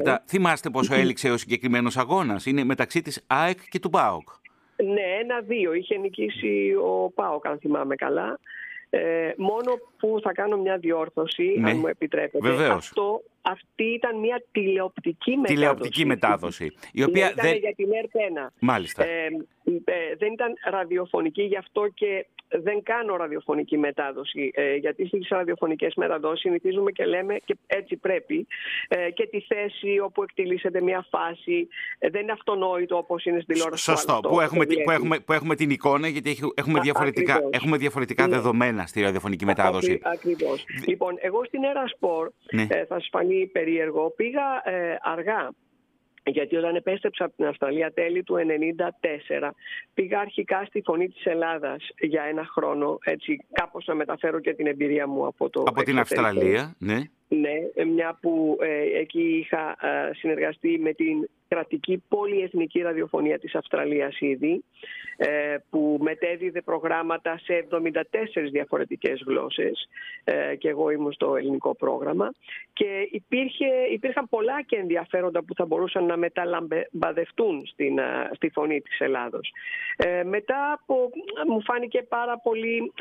1997. Θυμάστε πόσο έληξε ο συγκεκριμένος αγώνας. Είναι μεταξύ της ΑΕΚ και του ΠΑΟΚ. Ναι, ένα-δύο. Είχε νικήσει ο ΠΑΟΚ αν θυμάμαι καλά. Ε, μόνο που θα κάνω μια διόρθωση, ναι, αν μου επιτρέπετε. Βεβαίως. Αυτό αυτή ήταν μια τηλεοπτική μετάδοση. Τηλεοπτική μετάδοση. Η οποία δεν... για την ΕΡΤ1. Μάλιστα. Ε, ε, δεν ήταν ραδιοφωνική, γι' αυτό και δεν κάνω ραδιοφωνική μετάδοση. Ε, γιατί στις ραδιοφωνικές μεταδόσεις συνηθίζουμε και λέμε, και έτσι πρέπει, ε, και τη θέση όπου εκτελήσεται μια φάση. Ε, δεν είναι αυτονόητο όπως είναι στην τηλεόραση. Σωστό. Που, έχουμε, που, έχουμε, που έχουμε την εικόνα, γιατί έχουμε διαφορετικά, έχουμε διαφορετικά ναι. δεδομένα στη ραδιοφωνική μετάδοση. Ακριβώς. Λοιπόν, εγώ στην Ερασπορ, ναι. ε, θα σας φανεί περίεργο, πήγα ε, αργά γιατί όταν επέστρεψα από την Αυστραλία τέλη του 1994 πήγα αρχικά στη Φωνή της Ελλάδας για ένα χρόνο έτσι κάπως να μεταφέρω και την εμπειρία μου από το Από την Αυστραλία, ναι. Ναι, μια που ε, εκεί είχα ε, συνεργαστεί με την κρατική πολυεθνική ραδιοφωνία της Αυστραλίας ήδη, ε, που μετέδιδε προγράμματα σε 74 διαφορετικές γλώσσες ε, και εγώ ήμουν στο ελληνικό πρόγραμμα και υπήρχε, υπήρχαν πολλά και ενδιαφέροντα που θα μπορούσαν να μεταλαμπαδευτούν στην, ε, στη φωνή της Ελλάδος. μετά από, μου φάνηκε πάρα πολύ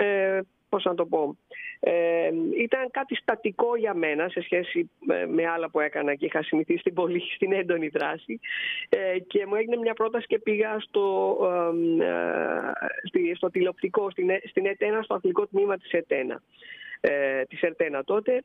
πώς να το πω, ε, ήταν κάτι στατικό για μένα σε σχέση με άλλα που έκανα και είχα συνηθίσει στην πολύ στην έντονη δράση ε, και μου έγινε μια πρόταση και πήγα στο, ε, στο τηλεοπτικό, στην, στην ΕΤΕΝΑ, στο αθλητικό τμήμα της ΕΤΕΝΑ. Ε, της ΕΡΤΕΝΑ τότε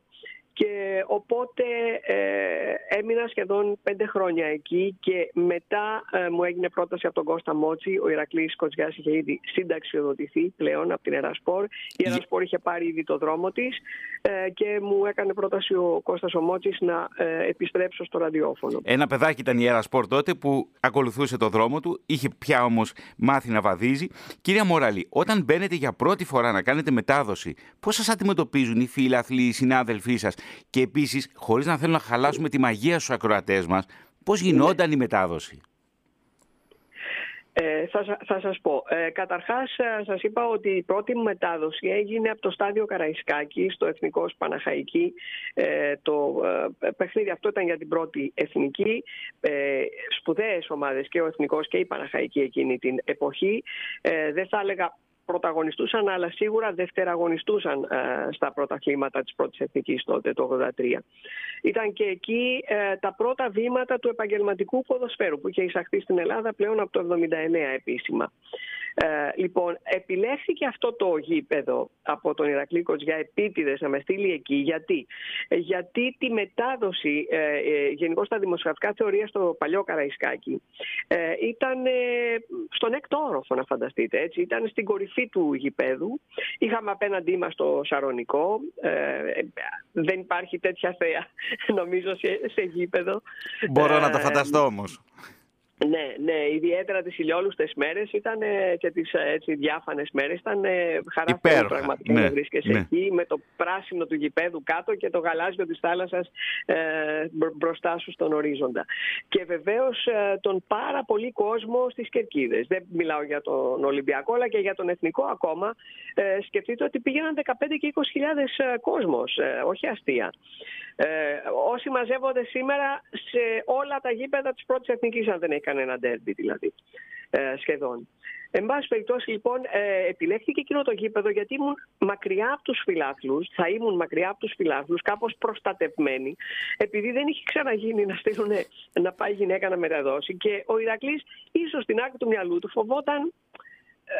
και οπότε ε, έμεινα σχεδόν πέντε χρόνια εκεί και μετά ε, μου έγινε πρόταση από τον Κώστα Μότσι. Ο Ηρακλής Κοτζιάς είχε ήδη συνταξιοδοτηθεί πλέον από την Ερασπορ. Η Ερασπορ είχε πάρει ήδη το δρόμο της ε, και μου έκανε πρόταση ο Κώστας ο Μότσης να ε, επιστρέψω στο ραδιόφωνο. Ένα παιδάκι ήταν η Ερασπορ τότε που ακολουθούσε το δρόμο του, είχε πια όμως μάθει να βαδίζει. Κυρία Μοραλή, όταν μπαίνετε για πρώτη φορά να κάνετε μετάδοση, πώς σας αντιμετωπίζουν οι φίλαθλοι, οι συνάδελφοί σας; Και επίσης, χωρίς να θέλουμε να χαλάσουμε τη μαγεία στους ακροατές μας, πώς γινόταν η μετάδοση; Ε, θα, θα σας πω. Ε, καταρχάς ε, σας είπα ότι η πρώτη μου μετάδοση έγινε από το στάδιο Καραϊσκάκη στο Εθνικό Παναχαϊκή. Ε, το ε, παιχνίδι αυτό ήταν για την πρώτη εθνική. Ε, σπουδαίες ομάδες και ο Εθνικός και η Παναχαϊκή εκείνη την εποχή. Ε, δεν θα έλεγα πρωταγωνιστούσαν αλλά σίγουρα δευτεραγωνιστούσαν ε, στα πρωταθλήματα της πρώτης εθνικής τότε το 1983. Ήταν και εκεί ε, τα πρώτα βήματα του επαγγελματικού ποδοσφαίρου που είχε εισαχθεί στην Ελλάδα πλέον από το 1979 επίσημα. Ε, λοιπόν, επιλέχθηκε αυτό το γήπεδο από τον Ηρακλή για επίτηδες να με στείλει εκεί. Γιατί, Γιατί τη μετάδοση ε, ε, γενικώς στα δημοσιογραφικά θεωρία στο παλιό Καραϊσκάκι ε, ήταν ε, στον έκτο όροφο να φανταστείτε. Έτσι. Ήταν στην κορυφή του γηπέδου. Είχαμε απέναντί μας το Σαρονικό. δεν υπάρχει τέτοια θέα νομίζω σε, σε γήπεδο. Μπορώ να το φανταστώ όμως. Ναι, ναι, ιδιαίτερα τις ηλιόλουστες μέρες ήταν και τις έτσι, διάφανες μέρες ήταν χαρά πραγματικά ναι, να βρίσκεσαι ναι. εκεί με το πράσινο του γηπέδου κάτω και το γαλάζιο της θάλασσας ε, μπροστά σου στον ορίζοντα. Και βεβαίως ε, τον πάρα πολύ κόσμο στις Κερκίδες. Δεν μιλάω για τον Ολυμπιακό αλλά και για τον Εθνικό ακόμα. Ε, σκεφτείτε ότι πήγαιναν 15 και 20 χιλιάδες ε, κόσμος, ε, όχι αστεία. Ε, όσοι μαζεύονται σήμερα σε όλα τα γήπεδα της πρώτης εθνικής αν δεν έχει κανένα ντέρμπι δηλαδή. ε, σχεδόν. Εν πάση περιπτώσει, λοιπόν, ε, επιλέχθηκε εκείνο το γήπεδο γιατί ήμουν μακριά από τους φιλάθλου. Θα ήμουν μακριά από τους φιλάθλου, κάπως προστατευμένη, επειδή δεν είχε ξαναγίνει να στείλουν να πάει γυναίκα να μεταδώσει. Και ο Ηρακλής, ίσως στην άκρη του μυαλού του, φοβόταν ε,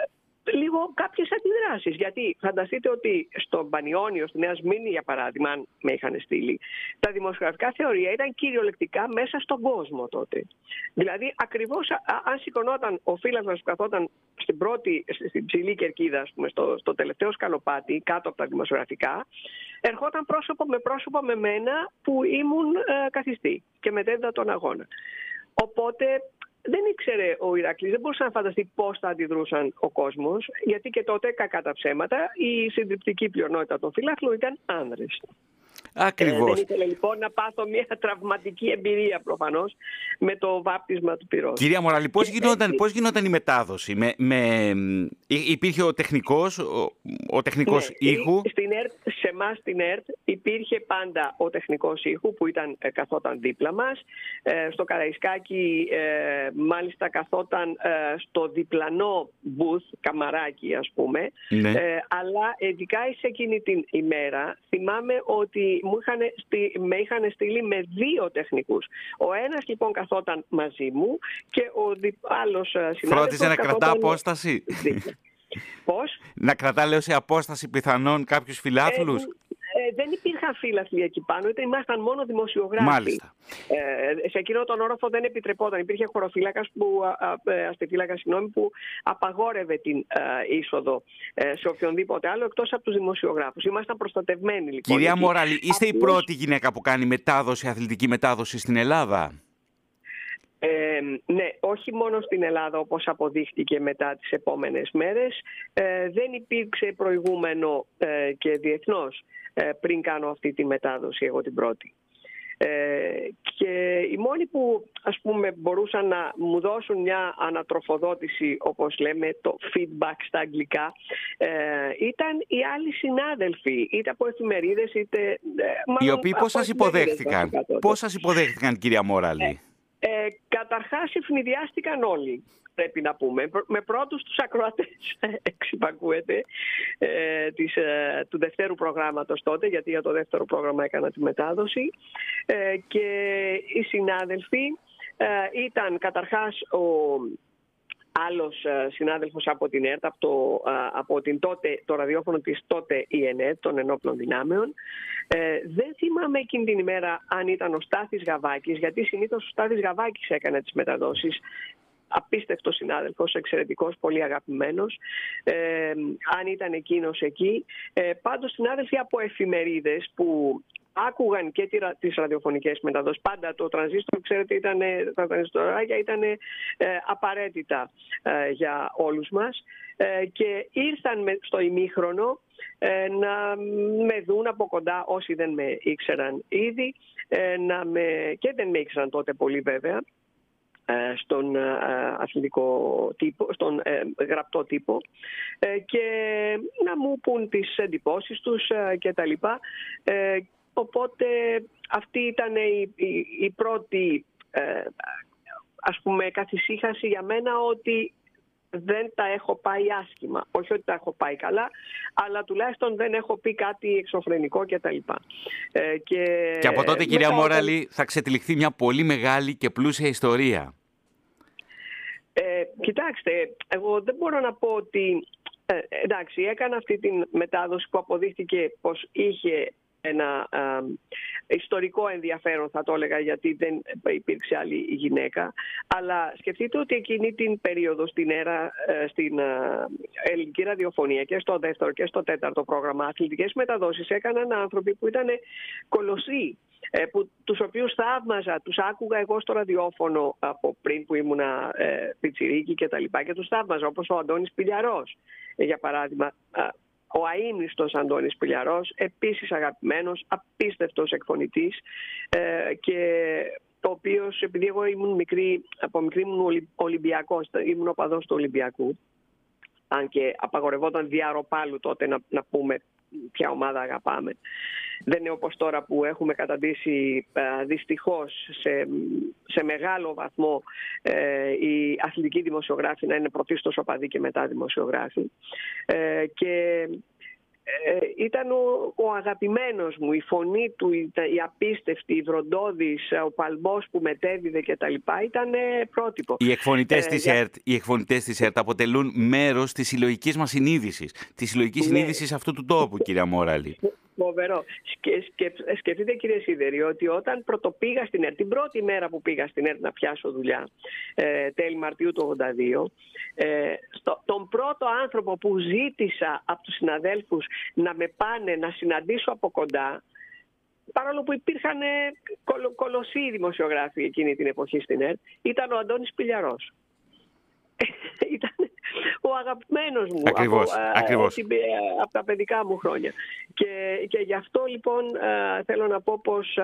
λίγο κάποιες αντιδράσεις. Γιατί φανταστείτε ότι στο Μπανιόνιο, στη Νέα Σμήνη για παράδειγμα, αν με είχαν στείλει, τα δημοσιογραφικά θεωρία ήταν κυριολεκτικά μέσα στον κόσμο τότε. Δηλαδή ακριβώς αν σηκωνόταν ο φύλακας που καθόταν στην πρώτη, στην ψηλή κερκίδα, πούμε, στο, στο τελευταίο σκαλοπάτι, κάτω από τα δημοσιογραφικά, ερχόταν πρόσωπο με πρόσωπο με μένα που ήμουν ε, καθιστή και μετέδιδα τον αγώνα. Οπότε δεν ήξερε ο Ηρακλής, δεν μπορούσε να φανταστεί πώς θα αντιδρούσαν ο κόσμος, γιατί και τότε, κακά τα ψέματα, η συντριπτική πλειονότητα των φιλάθλων ήταν άνδρες. Ακριβώς. Ε, δεν ήθελε λοιπόν να πάθω μια τραυματική εμπειρία προφανώς με το βάπτισμα του πυρός. Κυρία Μοραλή, πώς γινόταν, πώς γινόταν η μετάδοση; Με, με, υπήρχε ο τεχνικός, ο, ο τεχνικός ναι, ήχου; Στην ΕΡΤ, σε εμάς στην ΕΡΤ υπήρχε πάντα ο τεχνικός ήχου που ήταν, ε, καθόταν δίπλα μας. Ε, στο Καραϊσκάκι ε, μάλιστα καθόταν ε, στο διπλανό booth, καμαράκι ας πούμε. Ναι. Ε, αλλά ειδικά σε εκείνη την ημέρα θυμάμαι ότι μου είχαν, με είχαν στείλει με δύο τεχνικούς. Ο ένας λοιπόν καθόταν μαζί μου και ο δι, άλλος συνάδελφος Φρόντιζε να καθόταν κρατά απόσταση. Δίπλα. Πώς; να κρατά, λέω, σε απόσταση πιθανόν κάποιους φιλάθλους; Ε, ε, δεν υπήρχαν φύλαθλοι εκεί πάνω, ήταν, ήμασταν μόνο δημοσιογράφοι. Μάλιστα. Ε, σε εκείνο τον όροφο δεν επιτρεπόταν. Υπήρχε χωροφύλακας που, ε, αστεφύλακα, συγγνώμη, που απαγόρευε την ε, είσοδο ε, σε οποιονδήποτε άλλο εκτός από τους δημοσιογράφους. Ήμασταν προστατευμένοι λοιπόν. Κυρία εκεί. Μοραλή, είστε η Απλώς, πρώτη γυναίκα που κάνει μετάδοση, αθλητική μετάδοση στην Ελλάδα; Ε, ναι, όχι μόνο στην Ελλάδα όπως αποδείχτηκε μετά τις επόμενες μέρες. Ε, δεν υπήρξε προηγούμενο ε, και διεθνώς ε, πριν κάνω αυτή τη μετάδοση εγώ την πρώτη. Ε, και οι μόνοι που ας πούμε μπορούσαν να μου δώσουν μια ανατροφοδότηση όπως λέμε το feedback στα αγγλικά ε, ήταν οι άλλοι συνάδελφοι είτε από εφημερίδες είτε ε, Οι μάλλον οποίοι από πώς σας εφημερίδες υποδέχτηκαν. βασικά τότε. Πώς σας υποδέχτηκαν, κυρία Μοραλή. Ε, καταρχάς ευνηδιάστηκαν όλοι, πρέπει να πούμε. Προ- Με πρώτους τους ακροατές, εξυπακούεται, ε, της, ε, του δευτέρου προγράμματος τότε, γιατί για το δεύτερο πρόγραμμα έκανα τη μετάδοση. Ε, και οι συνάδελφοι ε, ήταν καταρχάς ο άλλος ε, συνάδελφος από την ΕΡΤ, από, το, ε, από την τότε, το ραδιόφωνο της τότε ΕΝΕΤ, των ενόπλων δυνάμεων. Ε, δεν θυμάμαι εκείνη την ημέρα αν ήταν ο Στάθης Γαβάκης, γιατί συνήθως ο Στάθης Γαβάκης έκανε τις μεταδόσεις. Απίστευτος συνάδελφος, εξαιρετικός, πολύ αγαπημένος. Ε, αν ήταν εκείνος εκεί. Ε, πάντως συνάδελφοι από εφημερίδες που άκουγαν και τι ρα- τις ραδιοφωνικές μεταδόσεις. Πάντα το τρανζίστορ, ξέρετε, ήταν, τα τρανζιστοράκια ήταν ε, απαραίτητα ε, για όλους μας ε, και ήρθαν με, στο ημίχρονο ε, να με δουν από κοντά όσοι δεν με ήξεραν ήδη ε, να με, και δεν με ήξεραν τότε πολύ βέβαια ε, στον ε, αθλητικό τύπο, στον ε, γραπτό τύπο ε, και να μου πούν τις εντυπώσεις τους ε, και τα λοιπά. Ε, οπότε αυτή ήταν η, η, η πρώτη ε, ας πούμε καθησύχαση για μένα ότι δεν τα έχω πάει άσχημα. Όχι ότι τα έχω πάει καλά, αλλά τουλάχιστον δεν έχω πει κάτι εξωφρενικό κτλ. Ε, και, Και από τότε, κυρία μετά όταν- Μόραλη, θα ξετυλιχθεί μια πολύ μεγάλη και πλούσια ιστορία. Ε, κοιτάξτε, εγώ δεν μπορώ να πω ότι... Ε, εντάξει, έκανα αυτή τη μετάδοση που αποδείχθηκε πως είχε ένα α, ιστορικό ενδιαφέρον θα το έλεγα γιατί δεν υπήρξε άλλη γυναίκα. Αλλά σκεφτείτε ότι εκείνη την περίοδο στην ΕΡΑ, ε, στην α, ελληνική ραδιοφωνία και στο δεύτερο και στο τέταρτο πρόγραμμα αθλητικές μεταδόσεις έκαναν άνθρωποι που ήταν κολοσσοί ε, που, τους οποίους θαύμαζα, τους άκουγα εγώ στο ραδιόφωνο από πριν που ήμουνα ε, πιτσιρίκι και τα λοιπά και τους θαύμαζα όπως ο Αντώνης Πηλιαρός ε, για παράδειγμα. Α, ο αείμνηστος Αντώνης Πηλιαρός, επίσης αγαπημένος, απίστευτος εκφωνητής ε, και το οποίος επειδή εγώ ήμουν μικρή, από μικρή ήμουν Ολυ- Ολυμπιακός, ήμουν οπαδός του Ολυμπιακού αν και απαγορευόταν διαρροπάλου τότε να, να πούμε ποια ομάδα αγαπάμε. Δεν είναι όπως τώρα που έχουμε καταντήσει δυστυχώς σε, σε μεγάλο βαθμό ε, οι αθλητικοί δημοσιογράφοι να είναι πρωτίστως οπαδοί και μετά δημοσιογράφοι. Ε, και ε, ήταν ο, ο αγαπημένος μου, η φωνή του, η, η απίστευτη, η βροντόδης, ο παλμός που μετέδιδε και τα λοιπά ήταν πρότυπο. Οι εκφωνητές, ε, της για... ΕΡΤ, οι εκφωνητές της ΕΡΤ αποτελούν μέρος της συλλογικής μας συνείδησης, της συλλογικής ναι. συνείδησης αυτού του τόπου, κυρία Μόραλη. Φοβερό. Σκε, σκε, σκεφτείτε κύριε Σίδερη ότι όταν πρωτοπήγα στην ΕΡΤ, την πρώτη μέρα που πήγα στην ΕΡΤ να πιάσω δουλειά, ε, τέλη Μαρτίου του 82, ε, στο, τον πρώτο άνθρωπο που ζήτησα από τους συναδέλφους να με πάνε να συναντήσω από κοντά, παρόλο που υπήρχαν ε, κολο, κολοσσοί δημοσιογράφοι εκείνη την εποχή στην ΕΡΤ, ήταν ο Αντώνης Πιλιαρός. ήταν ο αγαπημένος μου ακριβώς, από, ακριβώς. Από, από τα παιδικά μου χρόνια. Και, και γι' αυτό λοιπόν θέλω να πω πως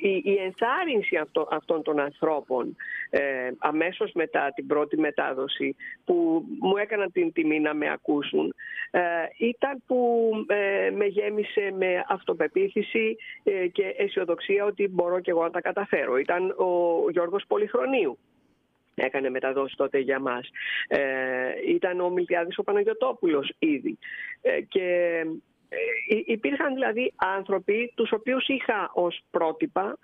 η, η ενθάρρυνση αυτό, αυτών των ανθρώπων ε, αμέσως μετά την πρώτη μετάδοση που μου έκαναν την τιμή να με ακούσουν ε, ήταν που ε, με γέμισε με αυτοπεποίθηση ε, και αισιοδοξία ότι μπορώ και εγώ να τα καταφέρω. Ήταν ο Γιώργος Πολυχρονίου έκανε μεταδόσεις τότε για μας. Ε, ήταν ο Μιλτιάδης ο Παναγιωτόπουλος ήδη. Ε, και ε, υπήρχαν δηλαδή άνθρωποι τους οποίους είχα ως πρότυπα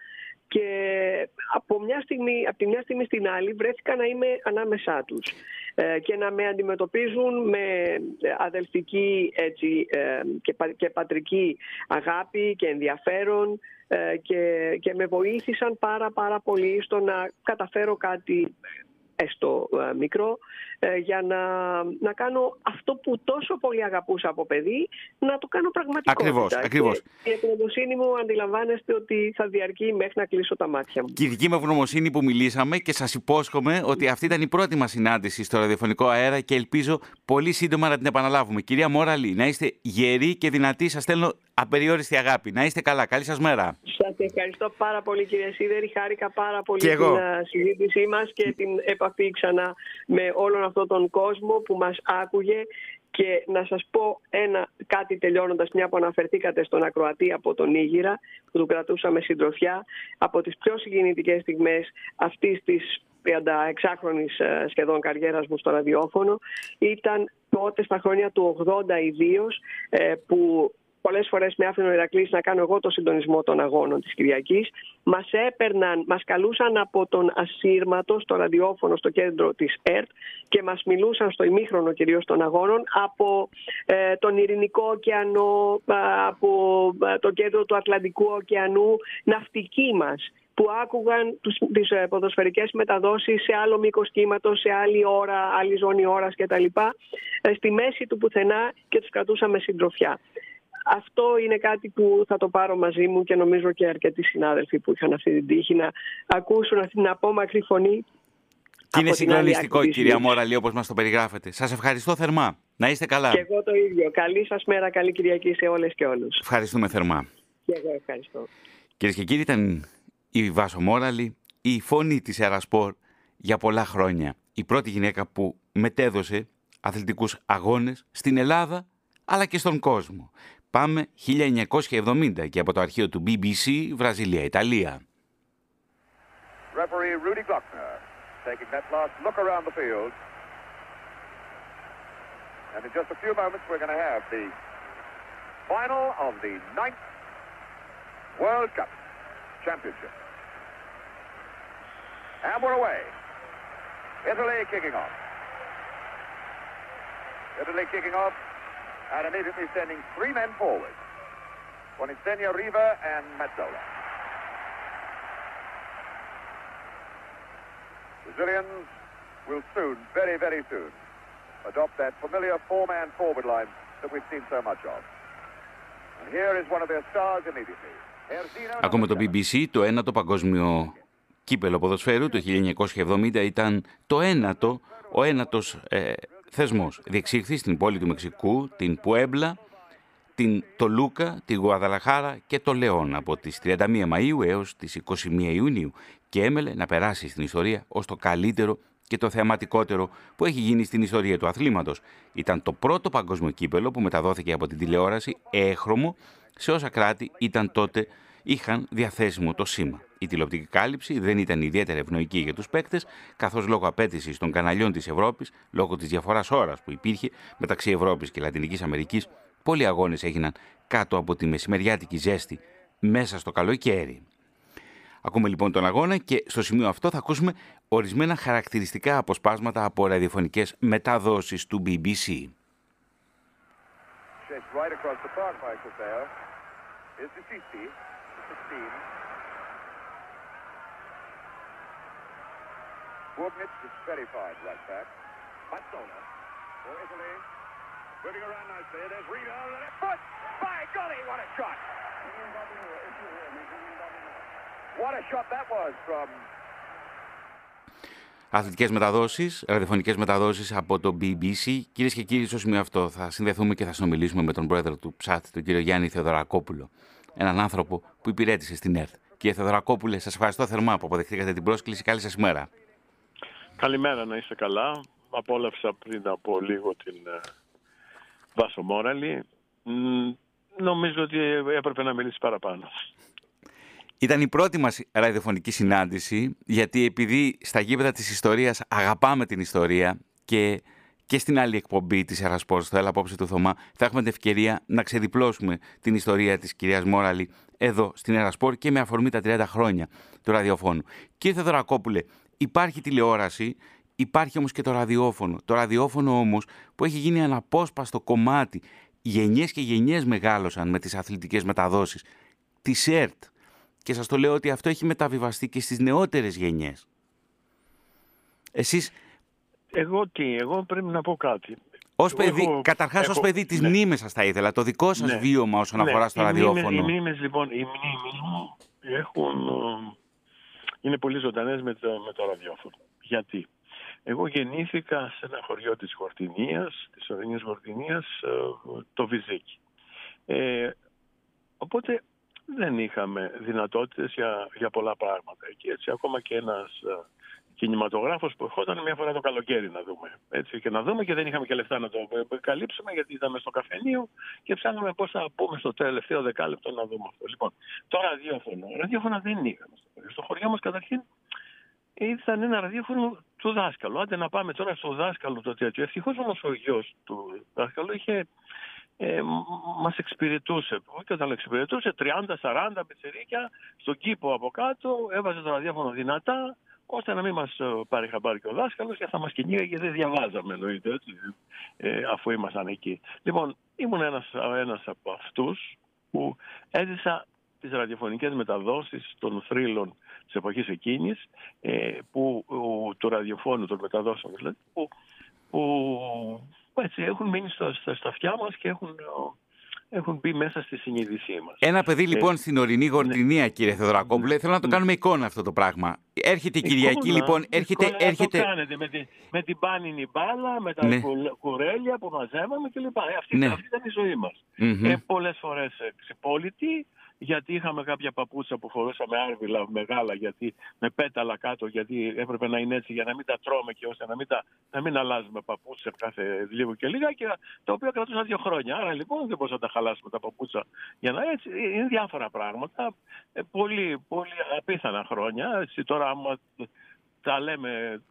και από, μια στιγμή, από τη μια στιγμή στην άλλη βρέθηκα να είμαι ανάμεσά τους ε, και να με αντιμετωπίζουν με αδελφική έτσι, ε, και, και πατρική αγάπη και ενδιαφέρον και, και με βοήθησαν πάρα πάρα πολύ στο να καταφέρω κάτι έστω ε, μικρό, ε, για να, να κάνω αυτό που τόσο πολύ αγαπούσα από παιδί, να το κάνω πραγματικότητα. Ακριβώς, ακριβώς. Και η ευγνωμοσύνη μου αντιλαμβάνεστε ότι θα διαρκεί μέχρι να κλείσω τα μάτια μου. Και η δική μου ευγνωμοσύνη που μιλήσαμε και σας υπόσχομαι ότι αυτή ήταν η πρώτη μας συνάντηση στο ραδιοφωνικό αέρα και ελπίζω πολύ σύντομα να την επαναλάβουμε. Κυρία Μόραλη, να είστε γεροί και δυνατοί. Σας στέλνω απεριόριστη αγάπη. Να είστε καλά. Καλή σας μέρα. Σας ευχαριστώ πάρα πολύ κύριε Σίδερη. Χάρηκα πάρα πολύ την ε, συζήτησή μας και την επαφή ξανά με όλον αυτόν τον κόσμο που μας άκουγε. Και να σας πω ένα κάτι τελειώνοντας μια που αναφερθήκατε στον Ακροατή από τον Ήγηρα που του κρατούσαμε συντροφιά από τις πιο συγκινητικές στιγμές αυτής της 36χρονης ε, σχεδόν καριέρας μου στο ραδιόφωνο ήταν τότε στα χρόνια του 80 ιδίως ε, που πολλές φορές με άφηνε ο Ηρακλής να κάνω εγώ το συντονισμό των αγώνων της Κυριακής. Μας έπαιρναν, μας καλούσαν από τον Ασύρματο στο ραδιόφωνο στο κέντρο της ΕΡΤ και μας μιλούσαν στο ημίχρονο κυρίως των αγώνων από ε, τον Ειρηνικό ωκεανό, από ε, το κέντρο του Ατλαντικού ωκεανού, ναυτικοί μας που άκουγαν τους, τις ε, ποδοσφαιρικές μεταδόσεις σε άλλο μήκος κύματος, σε άλλη ώρα, άλλη ζώνη ώρας κτλ. Στη μέση του πουθενά και τους κρατούσαμε συντροφιά. Αυτό είναι κάτι που θα το πάρω μαζί μου και νομίζω και αρκετοί συνάδελφοι που είχαν αυτή την τύχη να ακούσουν αυτή την απόμακρη φωνή. Και είναι συγκλονιστικό, κυρία Μόραλη, όπως μας το περιγράφετε. Σας ευχαριστώ θερμά. Να είστε καλά. Και εγώ το ίδιο. Καλή σας μέρα, καλή Κυριακή σε όλες και όλους. Ευχαριστούμε θερμά. Και εγώ ευχαριστώ. Κυρίες και κύριοι, ήταν η Βάσο Μόραλη, η φωνή της Ερασπορ για πολλά χρόνια. Η πρώτη γυναίκα που μετέδωσε αθλητικούς αγώνες στην Ελλάδα αλλά και στον κόσμο. Πάμε 1970 και από το αρχείο του BBC, Βραζιλία-Ιταλία. Referee Rudy Gluckner taking that last look around the field. And in just a few moments we're going to have the final of the ninth World Cup Championship. And we're away. Italy kicking off. Italy kicking off and immediately sending three men forward. Bonistenia, Riva, and Mazzola. Brazilians will soon, very, very soon, adopt that familiar four-man forward line that we've seen so much of. And here is one of their stars immediately. Ακόμα το BBC, το ένατο παγκόσμιο κύπελο ποδοσφαίρου το 1970 ήταν το ένατο, ο ένατος ε, θεσμός. Διεξήχθη στην πόλη του Μεξικού, την Πουέμπλα, την Τολούκα, την Γουαδαλαχάρα και το Λεόν από τις 31 Μαΐου έως τις 21 Ιουνίου και έμελε να περάσει στην ιστορία ως το καλύτερο και και το θεαματικότερο που έχει γίνει στην ιστορία του αθλήματος. Ήταν το πρώτο παγκόσμιο κύπελο που μεταδόθηκε από την τηλεόραση έχρωμο σε όσα κράτη ήταν τότε είχαν διαθέσιμο το σήμα. Η τηλεοπτική κάλυψη δεν ήταν ιδιαίτερα ευνοϊκή για τους παίκτες, καθώς λόγω απέτησης των καναλιών της Ευρώπης, λόγω της διαφοράς ώρας που υπήρχε μεταξύ Ευρώπης και Λατινικής Αμερικής, πολλοί αγώνες έγιναν κάτω από τη μεσημεριάτικη ζέστη μέσα στο καλοκαίρι. Ακούμε λοιπόν τον αγώνα και στο σημείο αυτό θα ακούσουμε ορισμένα χαρακτηριστικά αποσπάσματα από ραδιοφωνικές μεταδόσεις του BBC. Wubnitz is verified right back. Mazzona for Italy. Moving around nicely. There's Rita. Foot! By golly, what a shot! What a shot that was from Αθλητικές μεταδόσεις, ραδιοφωνικές μεταδόσεις από το BBC. Κυρίες και κύριοι, στο σημείο αυτό θα συνδεθούμε και θα συνομιλήσουμε με τον πρόεδρο του ΨΑΤ, τον κύριο Γιάννη Θεοδωρακόπουλο. Έναν άνθρωπο που υπηρέτησε στην ΕΡΤ. Κύριε Θεοδωρακόπουλε, σας ευχαριστώ θερμά που αποδεχτήκατε την πρόσκληση. Καλή σας ημέρα. Καλημέρα, να είστε καλά. Απόλαυσα πριν από λίγο την ε, Βάσο Μόραλη. Νομίζω ότι έπρεπε να μιλήσει παραπάνω. Ήταν η πρώτη μας ραδιοφωνική συνάντηση, γιατί επειδή στα γήπεδα της ιστορίας αγαπάμε την ιστορία και, και στην άλλη εκπομπή της Ερασπόρ, στο Έλα Απόψε του Θωμά, θα έχουμε την ευκαιρία να ξεδιπλώσουμε την ιστορία της κυρίας Μόραλη εδώ στην Ερασπόρ και με αφορμή τα 30 χρόνια του ραδιοφώνου. Κύριε Θεοδωρακόπουλε, υπάρχει τηλεόραση, υπάρχει όμως και το ραδιόφωνο. Το ραδιόφωνο όμως που έχει γίνει αναπόσπαστο κομμάτι, γενιές και γενιές μεγάλωσαν με τις αθλητικές μεταδόσεις, της ΕΡΤ. Και σας το λέω ότι αυτό έχει μεταβιβαστεί και στις νεότερες γενιές. Εσείς... Εγώ τι, εγώ πρέπει να πω κάτι. Ως παιδί, έχω, καταρχάς ως παιδί τις ναι. μνήμες σας θα ήθελα, το δικό σας ναι. βίωμα όσον ναι. αφορά στο οι ραδιόφωνο. Μνήμες, οι μνήμες λοιπόν, οι μνήμες μου έχουν είναι πολύ ζωντανές με το, με το ραδιόφωνο. Γιατί; Εγώ γεννήθηκα σε ένα χωριό της Γορτινίας, της οδυνής Γορτινίας, ε, το Βυζίκι. Ε, οπότε δεν είχαμε δυνατότητες για, για πολλά πράγματα εκεί. Έτσι, ακόμα και ένας ε, κινηματογράφος που ερχόταν μια φορά το καλοκαίρι να δούμε. Έτσι, και να δούμε και δεν είχαμε και λεφτά να το καλύψουμε γιατί ήταν στο καφενείο και ψάχναμε πώς θα πούμε στο τελευταίο δεκάλεπτο να δούμε αυτό. Λοιπόν, το ραδιόφωνο. Ραδιόφωνο δεν είχαμε. Στο χωριό μας καταρχήν ήταν ένα ραδιόφωνο του δάσκαλου. Άντε να πάμε τώρα στο δάσκαλο το τέτοιο. Ευτυχώς όμως ο γιος του δάσκαλου είχε, ε, μας εξυπηρετούσε. Όχι όταν εξυπηρετούσε, 30-40 πετσερίκια στον κήπο από κάτω, έβαζε το ραδιόφωνο δυνατά, ώστε να μην μας ε, πάρει χαμπάρι και ο δάσκαλος και θα μας κυνήγαγε και δεν διαβάζαμε εννοείται έτσι, ε, αφού ήμασταν εκεί. Λοιπόν, ήμουν ένας, ένας από αυτούς που έζησα τις ραδιοφωνικές μεταδόσεις των θρύλων της εποχής εκείνης, ε, που, του ραδιοφώνου των μεταδόσεων δηλαδή, που, που έτσι, έχουν μείνει στα, στα αυτιά μας και έχουν έχουν μπει μέσα στη συνείδησή μας. Ένα παιδί λοιπόν ε, στην ορεινή γορτινία, ναι. κύριε Θεοδρακόπουλε, ναι. θέλω να το ναι. κάνουμε εικόνα αυτό το πράγμα. Έρχεται η Κυριακή λοιπόν, έρχεται... Εικόνα, έρχεται... Το κάνετε με, τη, με την πάνινη μπάλα, με τα ναι. κουρέλια που μαζεύαμε κλπ. Ε, αυτή, ναι. αυτή ήταν η ζωή μας. Mm-hmm. Ε, Πολλές φορές ξυπόλυτοι, γιατί είχαμε κάποια παπούτσα που φορούσαμε άρβιλα μεγάλα γιατί, με πέταλα κάτω γιατί έπρεπε να είναι έτσι για να μην τα τρώμε και ώστε να μην, τα, να μην αλλάζουμε παπούτσα κάθε λίγο και λίγα και τα οποία κρατούσαν δύο χρόνια. Άρα λοιπόν δεν μπορούσαμε να τα χαλάσουμε τα παπούτσα για να έτσι. Είναι διάφορα πράγματα. Ε, πολύ, πολύ απίθανα χρόνια. Έτσι, τώρα άμα τα λέμε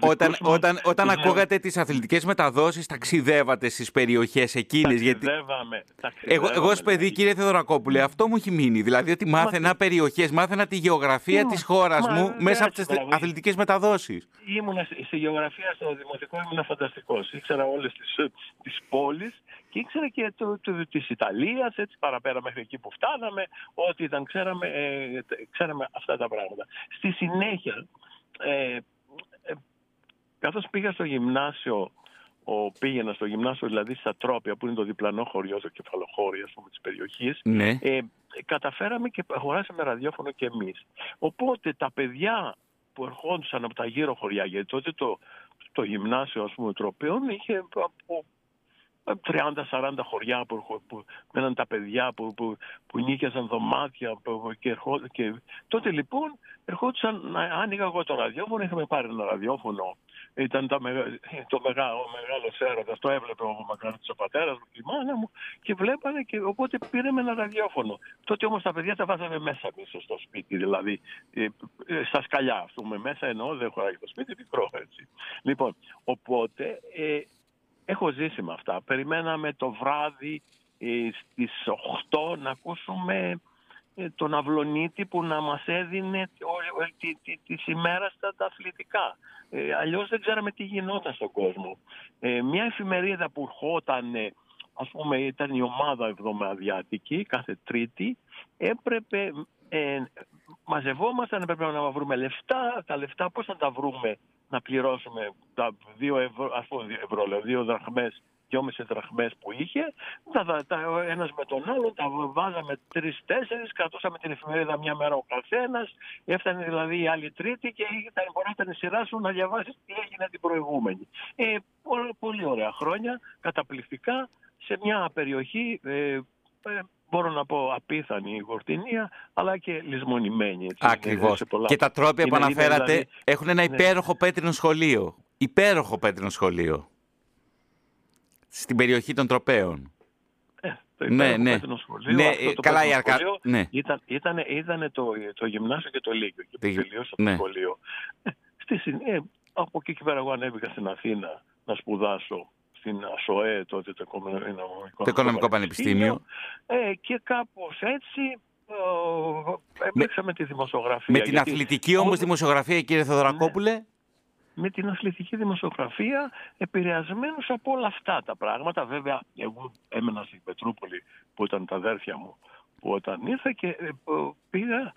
όταν, όταν, όταν ναι. ακούγατε τις αθλητικές μεταδόσεις ταξιδεύατε στις περιοχές εκείνες ταξιδεύαμε, εγώ, εγώ ως παιδί κύριε Θεοδωρακόπουλε αυτό μου έχει μείνει. Δηλαδή ότι μάθαινα Μα... περιοχές μάθαινα τη γεωγραφία Μα... της χώρας Μα... μου μέσα από τις αθλητικές μεταδόσεις. Ήμουν στη γεωγραφία στο δημοτικό ήμουν φανταστικός. Ήξερα όλες τις, ε, τις πόλεις και ήξερα και το, το, της Ιταλίας, έτσι παραπέρα μέχρι εκεί που φτάναμε, ό,τι ήταν, ξέραμε, ε, ξέραμε αυτά τα πράγματα. Στη συνέχεια, ε, Καθώς πήγα στο γυμνάσιο, ο, πήγαινα στο γυμνάσιο δηλαδή στα Τρόπια που είναι το διπλανό χωριό, το κεφαλοχώρι ας πούμε της περιοχής, ναι. ε, καταφέραμε και αγοράσαμε ραδιόφωνο και εμείς. Οπότε τα παιδιά που ερχόντουσαν από τα γύρω χωριά, γιατί τότε το, το γυμνάσιο ας πούμε τροπέων είχε από 30-40 χωριά που, που μέναν τα παιδιά που, που, που νίκιαζαν δωμάτια που, και, ερχό, και τότε λοιπόν ερχόντουσαν να άνοιγα εγώ το ραδιόφωνο, είχαμε πάρει ένα ραδιόφωνο ήταν το, το μεγάλο, ο μεγάλος έρωτας, το έβλεπε ο Μακάρτης ο πατέρας μου, η μάνα μου και βλέπανε και οπότε πήραμε ένα ραδιόφωνο. Τότε όμως τα παιδιά τα βάζαμε μέσα μέσα στο σπίτι, δηλαδή ε, ε, στα σκαλιά, ας πούμε, μέσα εννοώ δεν χωράει το σπίτι, μικρό έτσι. Λοιπόν, οπότε ε, έχω ζήσει με αυτά. Περιμέναμε το βράδυ ε, στις 8 να ακούσουμε ε, τον Αυλονίτη που να μας έδινε τη, τη, τη, ημέρα στα τα αθλητικά. Ε, αλλιώς δεν ξέραμε τι γινόταν στον κόσμο. Ε, μια εφημερίδα που ερχόταν, ας πούμε ήταν η ομάδα εβδομαδιάτικη κάθε τρίτη, έπρεπε, ε, μαζευόμασταν, έπρεπε να βρούμε λεφτά, τα λεφτά πώς θα τα βρούμε να πληρώσουμε τα δύο ευρώ, ας πούμε δύο ευρώ, δύο δραχμές δυόμιση δραχμές που είχε, τα, τα, ένας με τον άλλον, τα βάζαμε τρεις-τέσσερις, κρατούσαμε την εφημερίδα μια μέρα ο καθένας, έφτανε δηλαδή η άλλη τρίτη και ήταν, μπορεί να η σειρά σου να διαβάσεις τι έγινε την προηγούμενη. Ε, πολύ, πολύ ωραία χρόνια, καταπληκτικά, σε μια περιοχή ε, ε, μπορώ να πω απίθανη η Γορτινία, αλλά και λησμονημένη. Ακριβώς. Και τα τρόπια που αναφέρατε δηλαδή, έχουν ένα ναι. υπέροχο πέτρινο σχολείο. Υπέροχο πέτρινο σχολείο στην περιοχή των τροπέων. Ε, το ναι, ναι. Σχολείο, ναι, το καλά η Αρκα... ναι. Ήταν, ήταν, ήταν το, το γυμνάσιο και το Λύκειο και που τελείωσα ναι. το σχολείο. Ε, στη, ε, από εκεί και πέρα εγώ ανέβηκα στην Αθήνα να σπουδάσω στην ΑΣΟΕ τότε το Οικονομικό, το Οικονομικό Πανεπιστήμιο. Ε, και κάπως έτσι έπαιξα τη δημοσιογραφία. Με την γιατί... αθλητική όμως δημοσιογραφία κύριε Θεοδωρακόπουλε; Ναι με την αθλητική δημοσιογραφία επηρεασμένος από όλα αυτά τα πράγματα. Βέβαια, εγώ έμενα στην Πετρούπολη που ήταν τα αδέρφια μου που όταν ήρθα και ε, πήγα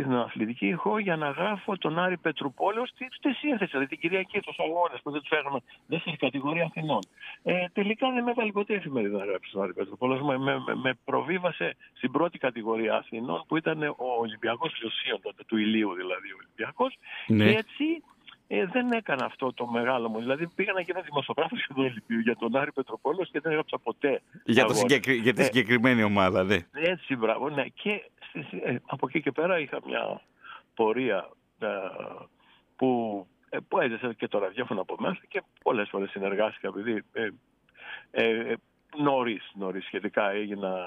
στην αθλητική ηχό για να γράφω τον Άρη Πετρουπόλεο στη, στη σύνθεση, δηλαδή την Κυριακή, τους αγώνες που δεν τους φέρνουμε δεύτερη κατηγορία Αθηνών. Ε, τελικά δεν με έβαλε ποτέ εφημερίδα να γράψει τον Άρη Πετρουπόλεο. Με, με, με, προβίβασε στην πρώτη κατηγορία Αθηνών που ήταν ο Ολυμπιακός Λιωσίων τότε, του ηλίου δηλαδή ο Ολυμπιακός. Ναι. Και έτσι ε, δεν έκανα αυτό το μεγάλο μου. Δηλαδή πήγα να γίνω δημοσιογράφος για τον Άρη Πετροπόλο και δεν έγραψα ποτέ. Για, το για τη ε, συγκεκριμένη ομάδα, ναι. Έτσι, μπράβο. Ναι. Και ε, από εκεί και πέρα είχα μια πορεία ε, που, ε, που έζησα και το ραδιόφωνο από μέσα και πολλές φορές συνεργάστηκα επειδή ε, ε, νωρίς, νωρίς σχετικά έγινα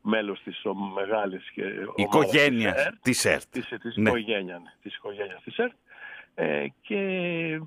μέλος της μεγάλης και οικογένειας της ΕΡΤ. Της, της, ναι. οικογένειας, της οικογένειας της ΕΡΤ ε, και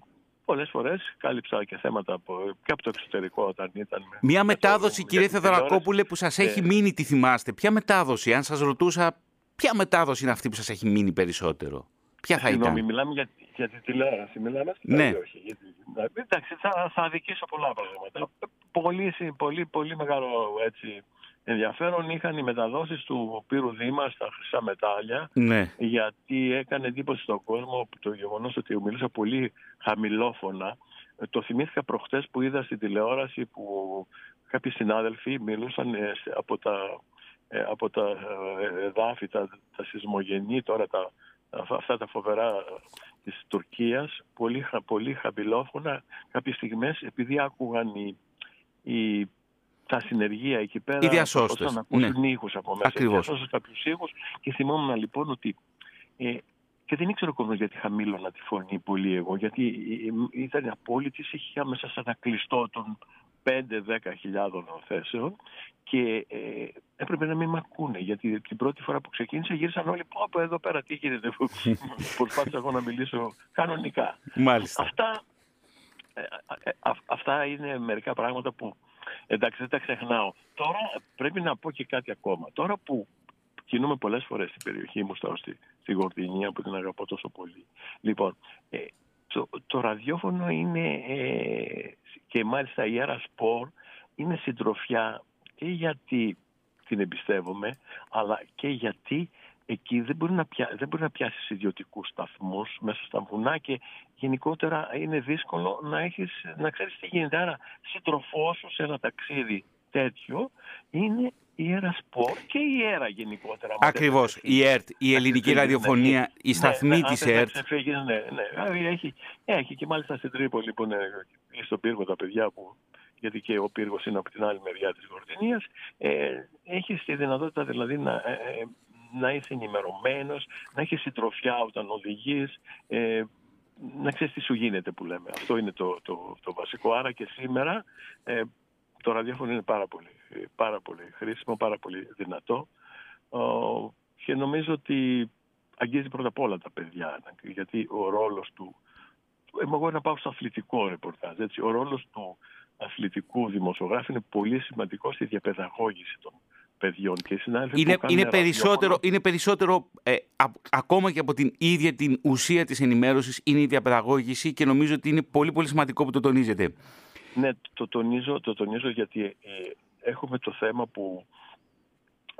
πολλές φορές κάλυψα και θέματα από, και από το εξωτερικό όταν ήταν... Μια μετάδοση κύριε Θεοδωρακόπουλε που σας έχει ναι. μείνει, τη θυμάστε. Ποια μετάδοση, αν σας ρωτούσα, ποια μετάδοση είναι αυτή που σας έχει μείνει περισσότερο; Ποια θα Συγγνώμη, ήταν; μιλάμε για, για τη τηλεόραση, μιλάμε στην ναι. όχι. Γιατί, εντάξει, θα, θα αδικήσω πολλά πράγματα. Πολύ, πολύ, πολύ μεγάλο έτσι, ενδιαφέρον είχαν οι μεταδόσεις του Πύρου Δήμα στα χρυσά μετάλλια ναι. γιατί έκανε εντύπωση στον κόσμο το γεγονός ότι μιλούσα πολύ χαμηλόφωνα. Το θυμήθηκα προχτές που είδα στην τηλεόραση που κάποιοι συνάδελφοι μιλούσαν ε, από τα, ε, από τα ε, εδάφη, τα, τα σεισμογενή τώρα, τα, αυτά τα φοβερά της Τουρκίας, πολύ, πολύ χαμηλόφωνα κάποιες στιγμές επειδή άκουγαν οι, οι τα συνεργεία εκεί πέρα. Οι διασώστες. Να ακούσουν ναι. ήχους από μέσα. Ακριβώς. Διασώστες κάποιους ήχους και θυμόμουν λοιπόν ότι ε, και δεν ήξερα ακόμα γιατί χαμήλωνα τη φωνή πολύ εγώ, γιατί ε, ε, ήταν απόλυτη, είχε μέσα σε ένα κλειστό των 5-10 χιλιάδων θέσεων και ε, έπρεπε να μην με ακούνε γιατί την πρώτη φορά που ξεκίνησα γύρισαν όλοι πω από εδώ πέρα τι γίνεται προσπάθησα εγώ να μιλήσω κανονικά Μάλιστα. Αυτά, ε, ε, αυτά είναι μερικά πράγματα που Εντάξει, δεν τα ξεχνάω. Τώρα πρέπει να πω και κάτι ακόμα. Τώρα που κινούμε πολλές φορές στην περιοχή μου, στο, στη, στη Γορδινία που την αγαπώ τόσο πολύ. Λοιπόν, ε, το, το ραδιόφωνο είναι ε, και μάλιστα η Αέρα Σπορ είναι συντροφιά και γιατί την εμπιστεύομαι, αλλά και γιατί εκεί δεν μπορεί να, πια, δεν μπορεί να πιάσεις ιδιωτικούς σταθμούς μέσα στα βουνά και γενικότερα είναι δύσκολο να, έχεις, να ξέρεις τι γίνεται. Άρα σύντροφό σου σε ένα ταξίδι τέτοιο είναι η ΕΡΑ Σπορ και η ΕΡΑ γενικότερα. Ακριβώς. Η ΕΡΤ, η ελληνική ραδιοφωνία, ναι, η σταθμή ναι, της ΕΡΤ. Ναι, ναι. Έχει, έχει και μάλιστα στην Τρίπολη που είναι στον πύργο τα παιδιά που γιατί και ο πύργος είναι από την άλλη μεριά της Γορτινίας, ε, έχεις τη δυνατότητα δηλαδή να, ε, ε, να είσαι ενημερωμένος, να έχεις συντροφιά όταν οδηγείς, ε, να ξέρεις τι σου γίνεται που λέμε. Αυτό είναι το, το, το βασικό. Άρα και σήμερα ε, το ραδιόφωνο είναι πάρα πολύ, πάρα πολύ χρήσιμο, πάρα πολύ δυνατό και νομίζω ότι αγγίζει πρώτα απ' όλα τα παιδιά γιατί ο ρόλος του εγώ να πάω στο αθλητικό ρεπορτάζ έτσι, ο ρόλος του αθλητικού δημοσιογράφου είναι πολύ σημαντικός στη διαπαιδαγώγηση των παιδιών και συνάδελφοι είναι, είναι, περισσότερο, είναι περισσότερο ε, ακόμα και από την ίδια την ουσία της ενημέρωσης είναι η διαπαιδαγώγηση και νομίζω ότι είναι πολύ πολύ σημαντικό που το τονίζετε. Ναι, το τονίζω, το τονίζω γιατί ε, έχουμε το θέμα που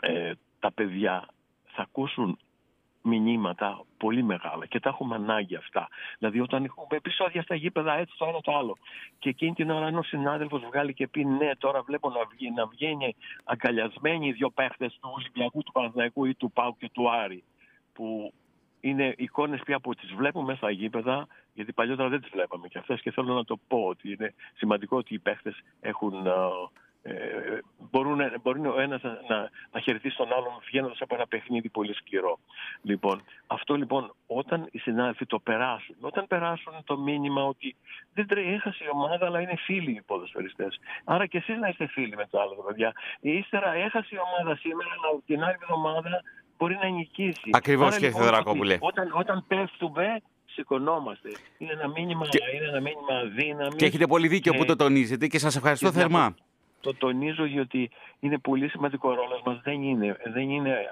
ε, τα παιδιά θα ακούσουν μηνύματα πολύ μεγάλα και τα έχουμε ανάγκη αυτά. Δηλαδή, όταν έχουμε επεισόδια στα γήπεδα, έτσι το ένα το άλλο. Και εκείνη την ώρα, ένας συνάδελφος βγάλει και πει: Ναι, τώρα βλέπω να, βγει, να βγαίνει αγκαλιασμένοι οι δύο παίχτες του Ολυμπιακού, του Παναθηναϊκού ή του Πάου και του Άρη. Που είναι εικόνες πια που τις βλέπουμε στα γήπεδα, γιατί παλιότερα δεν τις βλέπαμε και αυτές. Και θέλω να το πω ότι είναι σημαντικό ότι οι παίχτες έχουν ε, μπορούν, μπορεί ο ένας να, να, να χαιρετήσει τον άλλον βγαίνοντας από ένα παιχνίδι πολύ σκληρό. Λοιπόν, αυτό λοιπόν όταν οι συνάδελφοι το περάσουν, όταν περάσουν το μήνυμα ότι δεν τρέχει, έχασε η ομάδα, αλλά είναι φίλοι οι ποδοσφαιριστές. Άρα και εσείς να είστε φίλοι με το άλλο, παιδιά. Ύστερα έχασε η ομάδα σήμερα, αλλά την άλλη εβδομάδα μπορεί να νικήσει. Ακριβώς κύριε λοιπόν, Θεοδρακόπουλε. Όταν, όταν πέφτουμε, σηκωνόμαστε. Είναι ένα μήνυμα, και... είναι ένα μήνυμα δύναμης. Και έχετε πολύ δίκιο που το τονίζετε και σας ευχαριστώ θερμά το τονίζω γιατί είναι πολύ σημαντικό ο ρόλος μας. Δεν είναι, δεν είναι ε,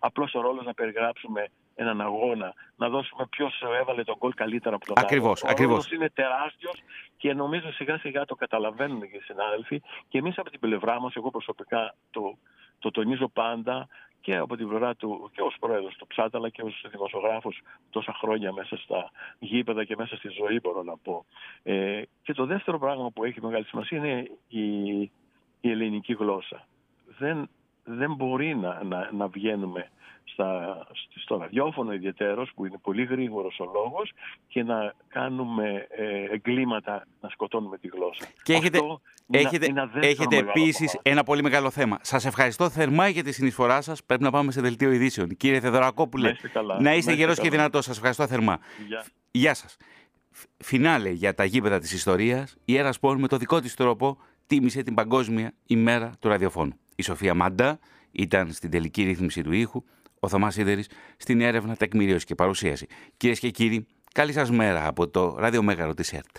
απλώς ο ρόλος να περιγράψουμε έναν αγώνα, να δώσουμε ποιος έβαλε τον κόλ καλύτερα από τον ακριβώς, άλλο. Ο ρόλος είναι τεράστιος και νομίζω σιγά σιγά το καταλαβαίνουν και οι συνάδελφοι και εμείς από την πλευρά μας, εγώ προσωπικά το, το τονίζω πάντα και από την πλευρά του και ως πρόεδρος του ΨΑΤ αλλά και ως δημοσιογράφος τόσα χρόνια μέσα στα γήπεδα και μέσα στη ζωή μπορώ να πω. Ε, και το δεύτερο πράγμα που έχει μεγάλη σημασία είναι η, η ελληνική γλώσσα. Δεν, δεν μπορεί να, να, να βγαίνουμε στα, στο ραδιόφωνο ιδιαίτερος που είναι πολύ γρήγορος ο λόγος και να κάνουμε ε, εγκλήματα να σκοτώνουμε τη γλώσσα. Και έχετε, έχετε, είναι έχετε επίσης ένα πολύ μεγάλο θέμα. Σας ευχαριστώ θερμά για τη συνεισφορά σας. Πρέπει να πάμε σε δελτίο ειδήσεων. Κύριε Θεδωρακόπουλε, να είστε, καλά. Να είστε γερός και δυνατός. Σας ευχαριστώ θερμά. Γεια, Γεια σας. Φινάλε για τα γήπεδα της ιστορίας. Η Έρα Σπορ με το δικό της τρόπο τίμησε την Παγκόσμια ημέρα του ραδιοφώνου. Η Σοφία Μαντά ήταν στην τελική ρύθμιση του ήχου, ο Θωμάς Σίδερης στην έρευνα, τεκμηρίωση και παρουσίαση. Κυρίες και κύριοι, καλή σας μέρα από το ραδιομέγαρο της ΕΡΤ.